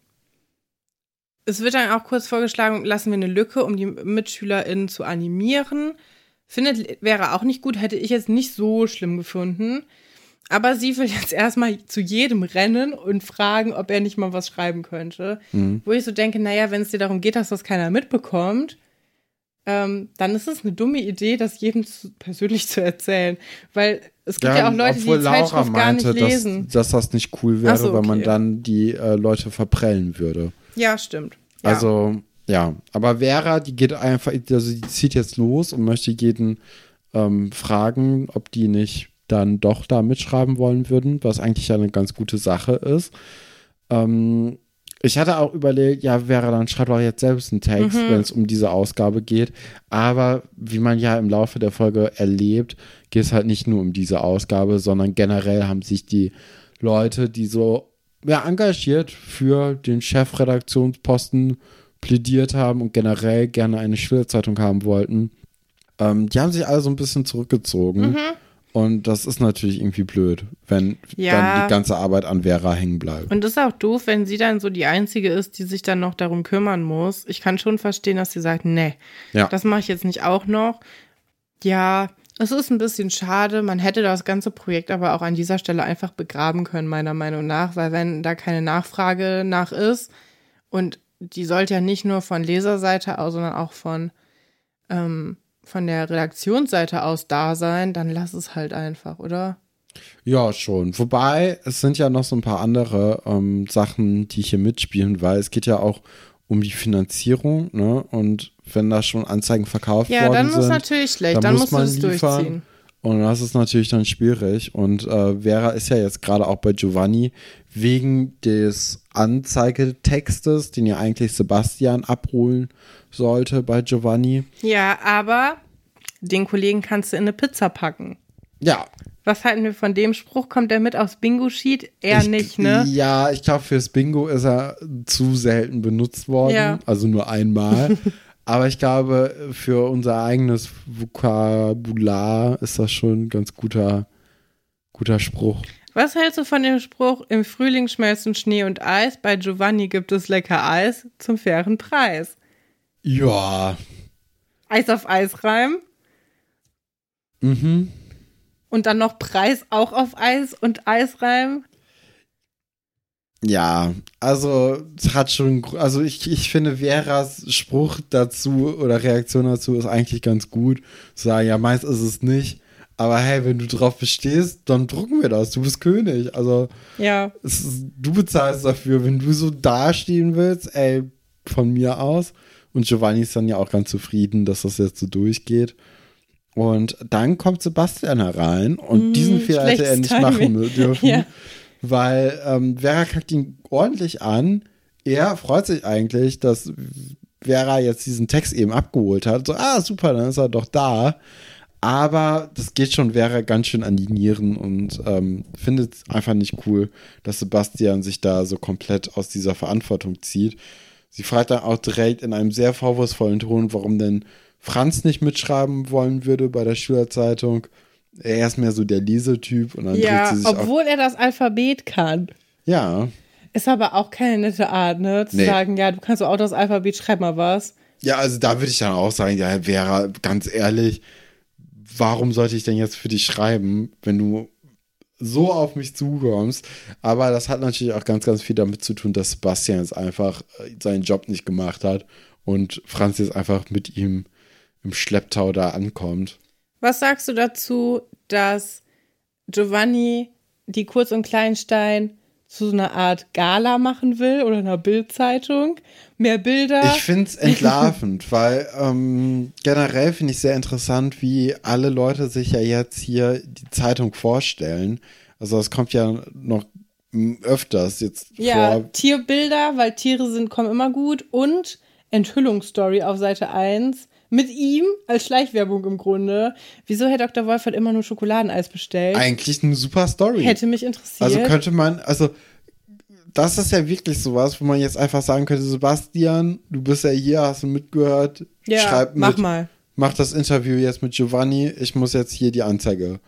es wird dann auch kurz vorgeschlagen, lassen wir eine Lücke, um die MitschülerInnen zu animieren. Findet, wäre auch nicht gut, hätte ich jetzt nicht so schlimm gefunden. Aber sie will jetzt erstmal zu jedem rennen und fragen, ob er nicht mal was schreiben könnte. Mhm. Wo ich so denke, naja, wenn es dir darum geht, dass das keiner mitbekommt, ähm, dann ist es eine dumme Idee, das jedem zu, persönlich zu erzählen. Weil es gibt ja, ja auch Leute, die die Zeitschrift meinte, gar nicht lesen. Dass, dass das nicht cool wäre, so, okay. weil man dann die äh, Leute verprellen würde. Ja, stimmt. Ja. Also, ja. Aber Vera, die geht einfach, also die zieht jetzt los und möchte jeden ähm, fragen, ob die nicht dann doch da mitschreiben wollen würden, was eigentlich eine ganz gute Sache ist. Ähm, ich hatte auch überlegt, ja, wäre dann schreibt doch jetzt selbst einen Text, mhm. wenn es um diese Ausgabe geht. Aber wie man ja im Laufe der Folge erlebt, geht es halt nicht nur um diese Ausgabe, sondern generell haben sich die Leute, die so ja, engagiert für den Chefredaktionsposten plädiert haben und generell gerne eine Schülerzeitung haben wollten, ähm, die haben sich alle so ein bisschen zurückgezogen. Mhm. Und das ist natürlich irgendwie blöd, wenn ja. dann die ganze Arbeit an Vera hängen bleibt. Und das ist auch doof, wenn sie dann so die Einzige ist, die sich dann noch darum kümmern muss. Ich kann schon verstehen, dass sie sagt, nee, ja. das mache ich jetzt nicht auch noch. Ja, es ist ein bisschen schade. Man hätte das ganze Projekt aber auch an dieser Stelle einfach begraben können, meiner Meinung nach, weil wenn da keine Nachfrage nach ist und die sollte ja nicht nur von Leserseite aus, sondern auch von ähm, von der Redaktionsseite aus da sein, dann lass es halt einfach, oder? Ja, schon. Wobei, es sind ja noch so ein paar andere ähm, Sachen, die hier mitspielen, weil es geht ja auch um die Finanzierung, ne? Und wenn da schon Anzeigen verkauft ja, worden sind. Ja, dann ist natürlich schlecht, dann, dann muss man es durchziehen. Und das ist natürlich dann schwierig. Und äh, Vera ist ja jetzt gerade auch bei Giovanni wegen des Anzeigetextes, den ja eigentlich Sebastian abholen sollte bei Giovanni. Ja, aber den Kollegen kannst du in eine Pizza packen. Ja. Was halten wir von dem Spruch? Kommt der mit aufs Bingo-Sheet? Ich, nicht, ne? Ja, ich glaube, fürs Bingo ist er zu selten benutzt worden. Ja. Also nur einmal. Aber ich glaube, für unser eigenes Vokabular ist das schon ein ganz guter, guter Spruch. Was hältst du von dem Spruch, im Frühling schmelzen Schnee und Eis, bei Giovanni gibt es lecker Eis zum fairen Preis? Ja. Eis auf Eis reimen? Mhm. Und dann noch Preis auch auf Eis und Eis reimen? Ja, also es hat schon, also ich, ich finde Veras Spruch dazu oder Reaktion dazu ist eigentlich ganz gut. Sagen, ja, meist ist es nicht. Aber hey, wenn du drauf bestehst, dann drucken wir das. Du bist König. Also, ja. Ist, du bezahlst dafür. Wenn du so dastehen willst, ey, von mir aus. Und Giovanni ist dann ja auch ganz zufrieden, dass das jetzt so durchgeht. Und dann kommt Sebastian herein und mm, diesen Fehler hätte er nicht Timing. machen dürfen. ja weil ähm, Vera kackt ihn ordentlich an. Er freut sich eigentlich, dass Vera jetzt diesen Text eben abgeholt hat. So, ah, super, dann ist er doch da. Aber das geht schon Vera ganz schön an die Nieren und ähm, findet es einfach nicht cool, dass Sebastian sich da so komplett aus dieser Verantwortung zieht. Sie fragt dann auch direkt in einem sehr vorwurfsvollen Ton, warum denn Franz nicht mitschreiben wollen würde bei der Schülerzeitung. Er ist mehr so der Lesetyp und dann ja, sie sich obwohl er das Alphabet kann. Ja. Ist aber auch keine nette Art, ne? Zu nee. sagen, ja, du kannst auch das Alphabet, schreib mal was. Ja, also da würde ich dann auch sagen, ja, Vera, ganz ehrlich, warum sollte ich denn jetzt für dich schreiben, wenn du so auf mich zukommst? Aber das hat natürlich auch ganz, ganz viel damit zu tun, dass Sebastian jetzt einfach äh, seinen Job nicht gemacht hat und Franz jetzt einfach mit ihm im Schlepptau da ankommt. Was sagst du dazu, dass Giovanni die Kurz- und Kleinstein so einer Art Gala machen will oder einer Bildzeitung? Mehr Bilder? Ich finde es entlarvend, weil ähm, generell finde ich sehr interessant, wie alle Leute sich ja jetzt hier die Zeitung vorstellen. Also es kommt ja noch öfters jetzt ja, vor. Tierbilder, weil Tiere sind, kommen immer gut und Enthüllungsstory auf Seite 1 mit ihm als Schleichwerbung im Grunde, wieso Herr Dr. Wolfert immer nur Schokoladeneis bestellt. Eigentlich eine super Story. Hätte mich interessiert. Also könnte man, also das ist ja wirklich sowas, wo man jetzt einfach sagen könnte, Sebastian, du bist ja hier, hast du mitgehört, ja, schreib mit, mach mal. mach das Interview jetzt mit Giovanni, ich muss jetzt hier die Anzeige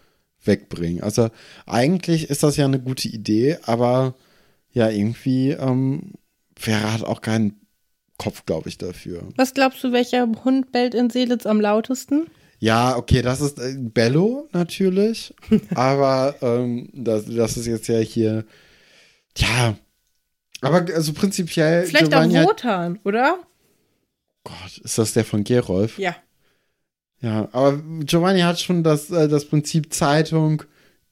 wegbringen. Also eigentlich ist das ja eine gute Idee, aber ja, irgendwie ähm, Vera hat auch keinen Kopf, glaube ich, dafür. Was glaubst du, welcher Hund bellt in Seelitz am lautesten? Ja, okay, das ist äh, Bello natürlich, aber ähm, das, das ist jetzt ja hier, ja, aber also prinzipiell. Vielleicht Giovanni auch hat- Wotan, oder? Gott, ist das der von Gerolf? Ja. Ja, aber Giovanni hat schon das, äh, das Prinzip Zeitung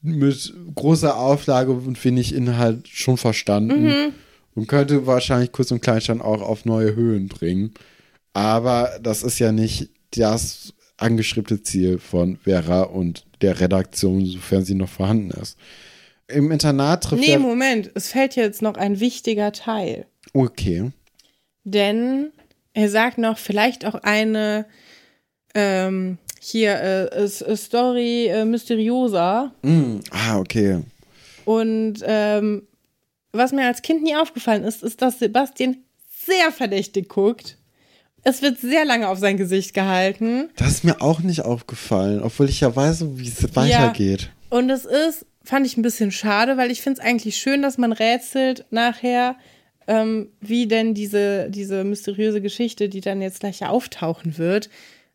mit großer Auflage und wenig Inhalt schon verstanden Mhm. Und könnte wahrscheinlich Kurz und Kleinstein auch auf neue Höhen bringen. Aber das ist ja nicht das angestrebte Ziel von Vera und der Redaktion, sofern sie noch vorhanden ist. Im Internat trifft Nee. Moment, es fällt jetzt noch ein wichtiger Teil. Okay. Denn er sagt noch, vielleicht auch eine ähm, hier äh, äh, Story äh, Mysteriosa. Mm, ah, okay. Und ähm, was mir als Kind nie aufgefallen ist, ist, dass Sebastian sehr verdächtig guckt. Es wird sehr lange auf sein Gesicht gehalten. Das ist mir auch nicht aufgefallen, obwohl ich ja weiß, wie es weitergeht. Und es ist, fand ich ein bisschen schade, weil ich finde es eigentlich schön, dass man rätselt nachher, ähm, wie denn diese, diese mysteriöse Geschichte, die dann jetzt gleich ja auftauchen wird,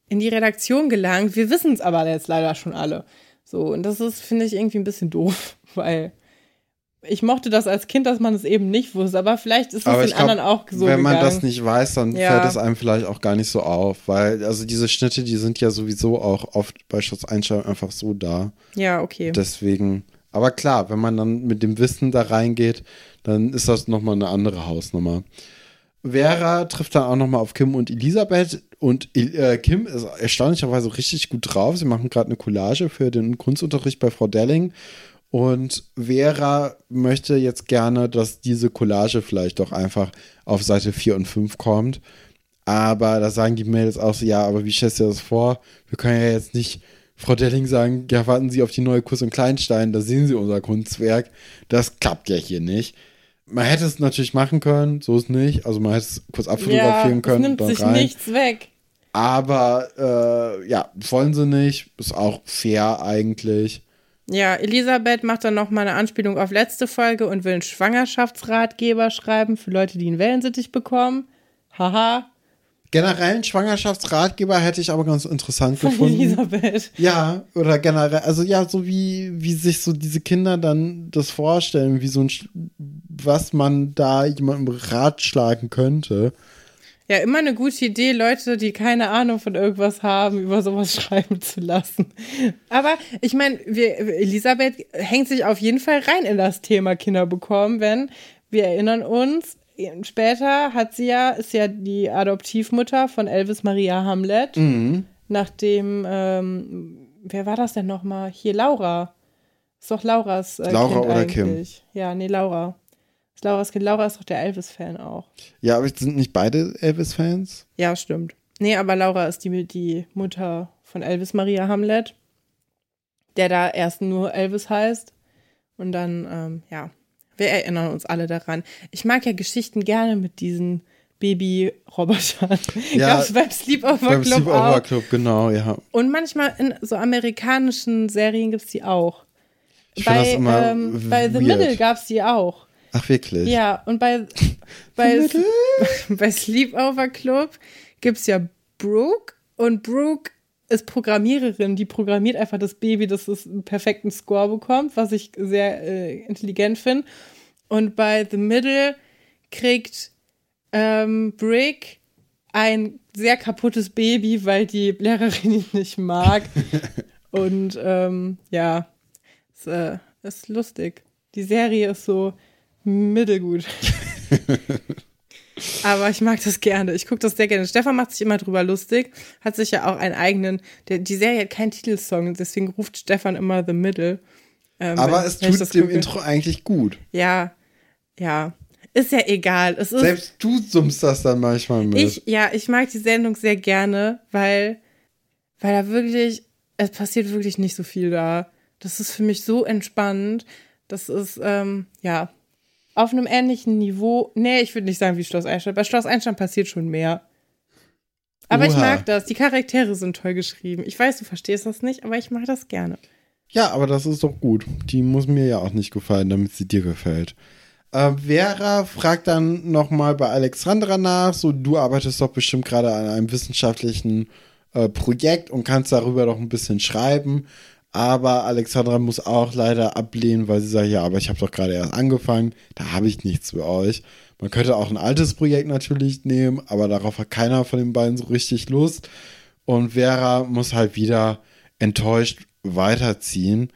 in die Redaktion gelangt. Wir wissen es aber jetzt leider schon alle. So, und das ist, finde ich, irgendwie ein bisschen doof, weil ich mochte das als Kind, dass man es eben nicht wusste, aber vielleicht ist es Aber den glaub, anderen auch so Wenn man gegangen. das nicht weiß, dann Ja. fällt es einem vielleicht auch gar nicht so auf, weil also diese Schnitte, die sind ja sowieso auch oft bei Schutzeinstellungen einfach so da. Ja, okay. Deswegen, aber klar, wenn man dann mit dem Wissen da reingeht, dann ist das nochmal eine andere Hausnummer. Vera trifft dann auch nochmal auf Kim und Elisabeth und äh, Kim ist erstaunlicherweise richtig gut drauf. Sie machen gerade eine Collage für den Kunstunterricht bei Frau Delling und Vera möchte jetzt gerne, dass diese Collage vielleicht doch einfach auf Seite 4 und 5 kommt. Aber da sagen die Mädels auch so, ja, aber wie stellst du dir das vor? Wir können ja jetzt nicht Frau Delling sagen, ja, warten Sie auf die neue Kurs und Kleinstein, da sehen Sie unser Kunstwerk. Das klappt ja hier nicht. Man hätte es natürlich machen können, so ist nicht. Also man hätte es kurz ja, abfotografieren es können nimmt und sich rein. nichts weg. Aber äh, ja, wollen sie nicht. Ist auch fair eigentlich. Ja, Elisabeth macht dann noch mal eine Anspielung auf letzte Folge und will einen Schwangerschaftsratgeber schreiben für Leute, die einen Wellensittich bekommen. Haha, Generell einen Schwangerschaftsratgeber hätte ich aber ganz interessant von gefunden. Elisabeth. Ja, oder generell, also ja, so wie, wie sich so diese Kinder dann das vorstellen, wie so ein, was man da jemandem ratschlagen könnte. Ja, immer eine gute Idee, Leute, die keine Ahnung von irgendwas haben, über sowas schreiben zu lassen. Aber ich meine, Elisabeth hängt sich auf jeden Fall rein in das Thema Kinder bekommen, wenn wir erinnern uns, später hat sie ja, ist ja die Adoptivmutter von Elvis Maria Hamlet. Nachdem, ähm, wer war das denn nochmal? Hier, Laura. Ist doch Lauras äh, Laura kind oder Kim? eigentlich. Ja, nee, Laura. Ist Lauras Kind. Laura ist doch der Elvis-Fan auch. Ja, aber sind nicht beide Elvis-Fans? Ja, stimmt. Nee, aber Laura ist die, die Mutter von Elvis Maria Hamlet, der da erst nur Elvis heißt. Und dann, ähm, ja, wir erinnern uns alle daran. Ich mag ja Geschichten gerne mit diesen Baby-Robotern. Ja, Gab's beim Sleepover Beim Club Sleepover auch. Club, genau, ja. Und manchmal in so amerikanischen Serien gibt's die auch. Ich bei, das immer ähm, bei The. Middle gab's die auch. Ach, wirklich? Ja, und bei, bei, bei Sleepover Club gibt's ja Brooke und Brooke ist Programmiererin, die programmiert einfach das Baby, dass es einen perfekten Score bekommt, was ich sehr äh, intelligent finde. Und bei The Middle kriegt ähm, Brick ein sehr kaputtes Baby, weil die Lehrerin ihn nicht mag. Und ähm, ja, ist, äh, ist lustig. Die Serie ist so mittelgut. Aber ich mag das gerne. Ich gucke das sehr gerne. Stefan macht sich immer drüber lustig. Hat sich ja auch einen eigenen. Der, die Serie hat keinen Titelsong, deswegen ruft Stefan immer The Middle. Ähm, Aber wenn- es wenn tut das dem gucke. Intro eigentlich gut. Ja, ja. ist ja egal. Es ist, Selbst du summst das dann manchmal mit. ich, ja, ich mag die Sendung sehr gerne, weil, weil da wirklich, es passiert wirklich nicht so viel da. Das ist für mich so entspannend. Das ist, ähm, ja, auf einem ähnlichen Niveau. Nee, ich würde nicht sagen wie Schloss Einstein. Bei Schloss Einstein passiert schon mehr. Aber ich Oha. mag das. Die Charaktere sind toll geschrieben. Ich weiß, du verstehst das nicht, aber ich mag das gerne. Ja, aber das ist doch gut. Die muss mir ja auch nicht gefallen, damit sie dir gefällt. Äh, Vera fragt dann nochmal bei Alexandra nach, so du arbeitest doch bestimmt gerade an einem wissenschaftlichen äh, Projekt und kannst darüber doch ein bisschen schreiben. Aber Alexandra muss auch leider ablehnen, weil sie sagt, ja, aber ich habe doch gerade erst angefangen, da habe ich nichts für euch. Man könnte auch ein altes Projekt natürlich nehmen, aber darauf hat keiner von den beiden so richtig Lust. Und Vera muss halt wieder enttäuscht weiterziehen.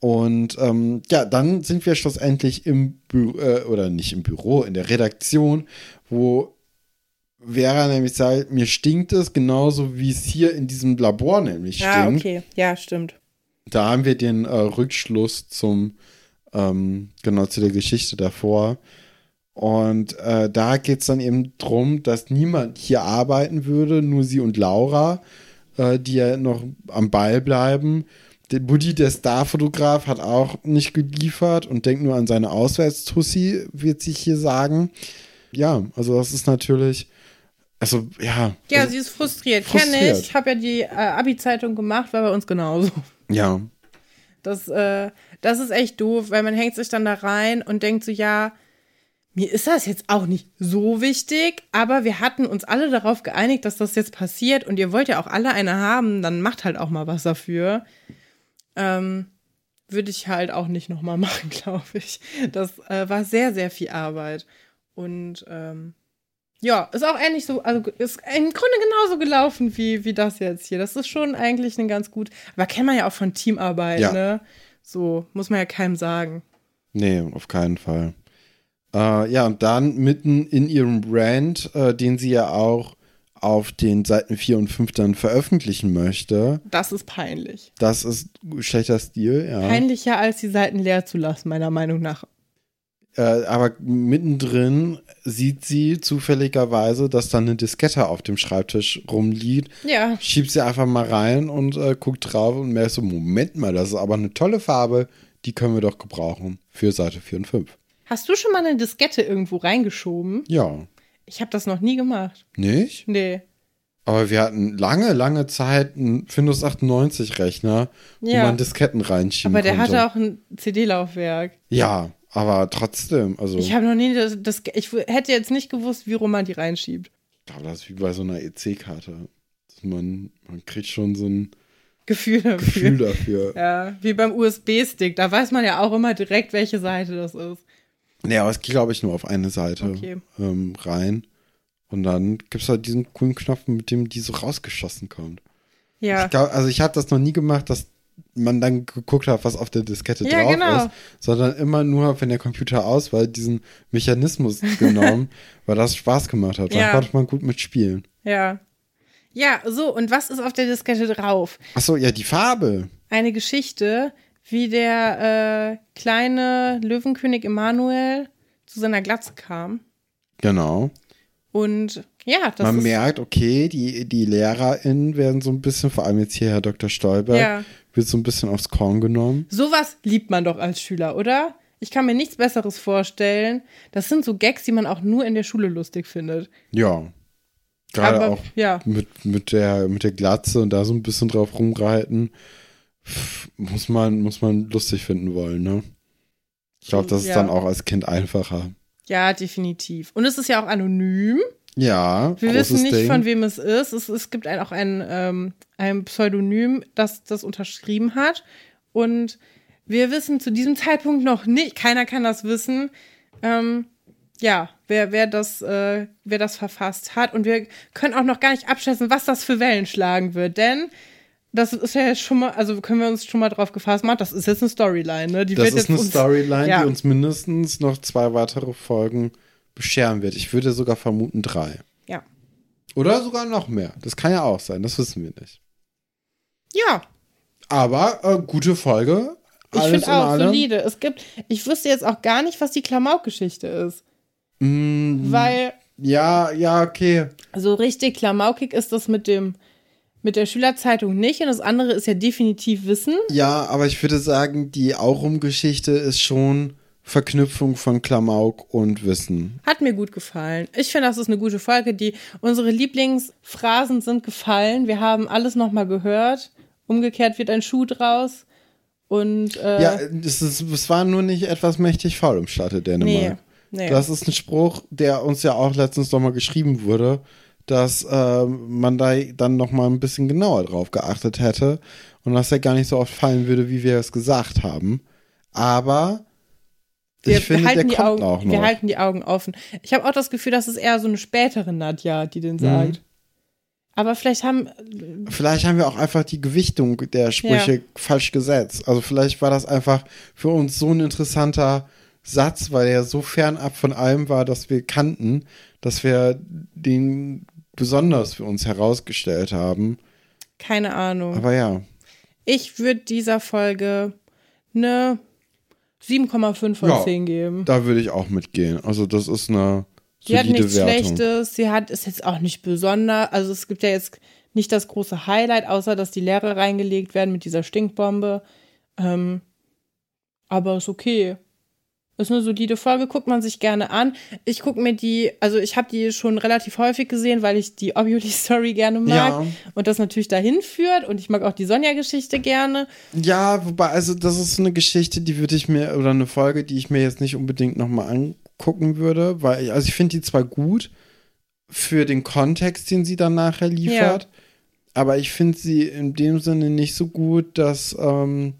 Und ähm, ja, dann sind wir schlussendlich im Büro, äh, oder nicht im Büro, in der Redaktion, wo Vera nämlich sagt, mir stinkt es genauso, wie es hier in diesem Labor nämlich Ja, stinkt. okay. Ja, stimmt. Da haben wir den äh, Rückschluss zum, ähm, genau zu der Geschichte davor. Und äh, da geht es dann eben drum, dass niemand hier arbeiten würde, nur sie und Laura, äh, die ja noch am Ball bleiben. Der Buddy, der Starfotograf, hat auch nicht geliefert und denkt nur an seine Auswärtstussi, wird sich hier sagen. Ja, also das ist natürlich, also ja. Ja, also, sie ist frustriert. frustriert. Kenne ich. Ich habe ja die äh, Abi-Zeitung gemacht, war bei uns genauso. Ja. Das, äh, das ist echt doof, weil man hängt sich dann da rein und denkt so, ja, mir ist das jetzt auch nicht so wichtig, aber wir hatten uns alle darauf geeinigt, dass das jetzt passiert und ihr wollt ja auch alle eine haben, dann macht halt auch mal was dafür. Ähm, würde ich halt auch nicht nochmal machen, glaube ich. Das äh, war sehr, sehr viel Arbeit. Und ähm, ja, ist auch ähnlich so, also ist im Grunde genauso gelaufen wie, wie das jetzt hier. Das ist schon eigentlich ein ganz gut, aber kennt man ja auch von Teamarbeit, Ja. ne? So, muss man ja keinem sagen. Nee, auf keinen Fall. Äh, ja, und dann mitten in ihrem Brand, äh, den sie ja auch auf den Seiten 4 und 5 dann veröffentlichen möchte. Das ist peinlich. Das ist schlechter Stil, ja. Peinlicher als die Seiten leer zu lassen, meiner Meinung nach. Äh, aber mittendrin sieht sie zufälligerweise, dass da eine Diskette auf dem Schreibtisch rumliegt. Ja, Schiebt sie einfach mal rein und äh, guckt drauf und merkt so, Moment mal, das ist aber eine tolle Farbe, die können wir doch gebrauchen für Seite 4 und 5. hast du schon mal eine Diskette irgendwo reingeschoben? Ja, Ich habe das noch nie gemacht. nicht? Nee. Aber wir hatten lange, lange Zeit einen Windows 98 Rechner, wo Ja. man Disketten reinschieben Aber der konnte. hatte auch ein CD-Laufwerk. Ja, aber trotzdem, also Ich habe noch nie das, das. Ich hätte jetzt nicht gewusst, wie rum man die reinschiebt. ich glaube, das ist wie bei so einer EC-Karte. Man, man kriegt schon so ein Gefühl dafür. Gefühl dafür. Ja, wie beim USB-Stick. Da weiß man ja auch immer direkt, welche Seite das ist. Nee, aber es geht, glaube ich, nur auf eine Seite Okay. ähm, rein. Und dann gibt es halt diesen coolen Knopf, mit dem die so rausgeschossen kommt. Ja. Ich glaub, also ich habe das noch nie gemacht, dass man dann geguckt hat, was auf der Diskette Ja, drauf genau. ist, sondern immer nur, wenn der Computer aus war, diesen Mechanismus genommen, weil das Spaß gemacht hat. Da Ja. konnte man gut mitspielen. Ja. Ja, so, und was ist auf der Diskette drauf? Achso, ja, die Farbe. Eine Geschichte, wie der äh, kleine Löwenkönig Emanuel zu seiner Glatze kam. Genau. Und ja, das man ist. merkt, okay, die, die LehrerInnen werden so ein bisschen, vor allem jetzt hier Herr Dr. Stolberg, Ja. Wird so ein bisschen aufs Korn genommen. Sowas liebt man doch als Schüler, oder? Ich kann mir nichts Besseres vorstellen. Das sind so Gags, die man auch nur in der Schule lustig findet. Ja. Gerade Aber auch ja, mit, mit, der, mit der Glatze und da so ein bisschen drauf rumreiten, muss man, muss man lustig finden wollen, ne? Ich glaube, das ist Ja. dann auch als Kind einfacher. ja, definitiv. Und es ist ja auch anonym. Ja, Wir wissen nicht, Ding. von wem es ist. Es, es gibt ein, auch ein, ähm, ein Pseudonym, das das unterschrieben hat. Und wir wissen zu diesem Zeitpunkt noch nicht, keiner kann das wissen, ähm, ja, wer, wer, das, äh, wer das verfasst hat. Und wir können auch noch gar nicht abschätzen, was das für Wellen schlagen wird. Denn das ist ja jetzt schon mal, also können wir uns schon mal drauf gefasst machen, das ist jetzt eine Storyline, ne? Die das ist eine uns, Storyline, ja. die uns mindestens noch zwei weitere Folgen bescheren wird. Ich würde sogar vermuten drei. Ja. Oder sogar noch mehr. Das kann ja auch sein, das wissen wir nicht. Ja, Aber äh, gute Folge. Ich finde in auch allem. solide. Es gibt, ich wüsste jetzt auch gar nicht, was die Klamauk-Geschichte ist. Mm, Weil ja, ja, okay. so richtig klamaukig ist das mit dem mit der Schülerzeitung nicht und das andere ist ja definitiv Wissen. Ja, aber ich würde sagen, die Aurum-Geschichte ist schon Verknüpfung von Klamauk und Wissen. Hat mir gut gefallen. Ich finde, das ist eine gute Folge. Die unsere Lieblingsphrasen sind gefallen. Wir haben alles nochmal gehört. Umgekehrt wird ein Schuh draus. Und äh, Ja, es, ist, es war nur nicht etwas mächtig faul im Stadte Dänemark. nee, nee. Das ist ein Spruch, der uns ja auch letztens nochmal geschrieben wurde, dass äh, man da dann nochmal ein bisschen genauer drauf geachtet hätte und dass er gar nicht so oft fallen würde, wie wir es gesagt haben. Aber wir, ich finde, wir halten der die kommt Augen, auch noch. Wir halten die Augen offen. Ich habe auch das Gefühl, dass es eher so eine spätere Nadja, die Mhm. den sagt. Aber vielleicht haben Vielleicht haben wir auch einfach die Gewichtung der Sprüche Ja. falsch gesetzt. Also vielleicht war das einfach für uns so ein interessanter Satz, weil er so fernab von allem war, dass wir kannten, dass wir den besonders für uns herausgestellt haben. keine Ahnung. Aber ja, Ich würde dieser Folge eine 7,5 von Ja. 10 geben. da würde ich auch mitgehen. Also das ist eine Sie hat nichts Wertung. Schlechtes, sie hat, ist jetzt auch nicht besonders. Also es gibt ja jetzt nicht das große Highlight, außer dass die Lehrer reingelegt werden mit dieser Stinkbombe. Ähm, aber ist okay. Ist eine solide Folge, guckt man sich gerne an. Ich gucke mir die, also ich habe die schon relativ häufig gesehen, weil ich die Obviously-Story gerne mag Ja. und das natürlich dahin führt und ich mag auch die Sonja-Geschichte gerne. Ja, wobei, also das ist eine Geschichte, die würde ich mir, oder eine Folge, die ich mir jetzt nicht unbedingt nochmal angucken würde, weil, ich, also ich finde die zwar gut für den Kontext, den sie dann nachher liefert, aber ich finde sie in dem Sinne nicht so gut, dass ähm,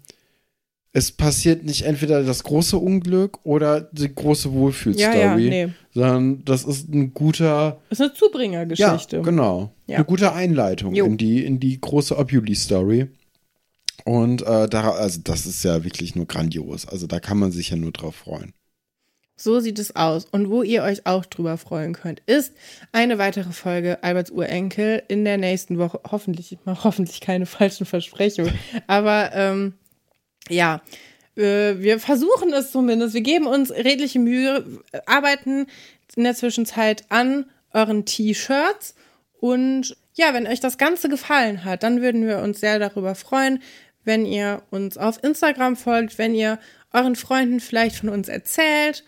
es passiert nicht entweder das große Unglück oder die große Ja, Wohlfühlstory, ja, nee. sondern das ist ein guter, Ist eine Zubringergeschichte. ja, genau. Ja. Eine gute Einleitung Jo. in die, in die große Obuli-Story. Und äh, da, also das ist ja wirklich nur grandios. Also da kann man sich ja nur drauf freuen. So sieht es aus. Und wo ihr euch auch drüber freuen könnt, ist eine weitere Folge Alberts Urenkel in der nächsten Woche. Hoffentlich, ich mache hoffentlich keine falschen Versprechungen. Aber ähm, ja, äh, wir versuchen es zumindest. Wir geben uns redliche Mühe, arbeiten in der Zwischenzeit an euren T-Shirts. Und ja, wenn euch das Ganze gefallen hat, dann würden wir uns sehr darüber freuen, wenn ihr uns auf Instagram folgt, wenn ihr euren Freunden vielleicht von uns erzählt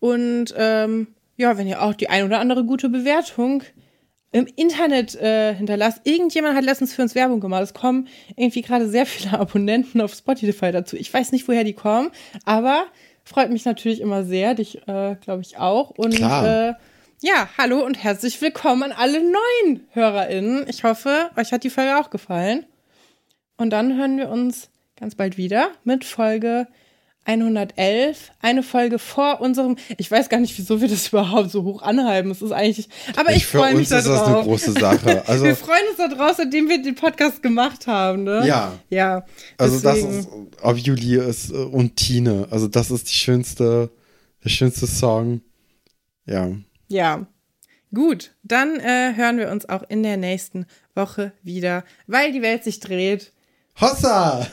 und ähm, ja, wenn ihr auch die ein oder andere gute Bewertung im Internet äh, hinterlasst. Irgendjemand hat letztens für uns Werbung gemacht. Es kommen irgendwie gerade sehr viele Abonnenten auf Spotify dazu. Ich weiß nicht, woher die kommen, aber freut mich natürlich immer sehr. Dich, äh, glaube ich, auch. Und Klar. Äh, ja, hallo und herzlich willkommen an alle neuen HörerInnen. Ich hoffe, euch hat die Folge auch gefallen. Und dann hören wir uns ganz bald wieder mit Folge 111. Eine Folge vor unserem. Ich weiß gar nicht, wieso wir das überhaupt so hoch anhalten. Es ist eigentlich. Aber ich, für freue mich uns da ist das eine große Sache. Also wir freuen uns da draus, seitdem wir den Podcast gemacht haben, ne? Ja. Ja. Also deswegen- das ist, ob Julie ist äh, und Tine. Also das ist die schönste, der schönste Song. Ja. Ja. Gut, dann äh, hören wir uns auch in der nächsten Woche wieder, weil die Welt sich dreht. Hossa!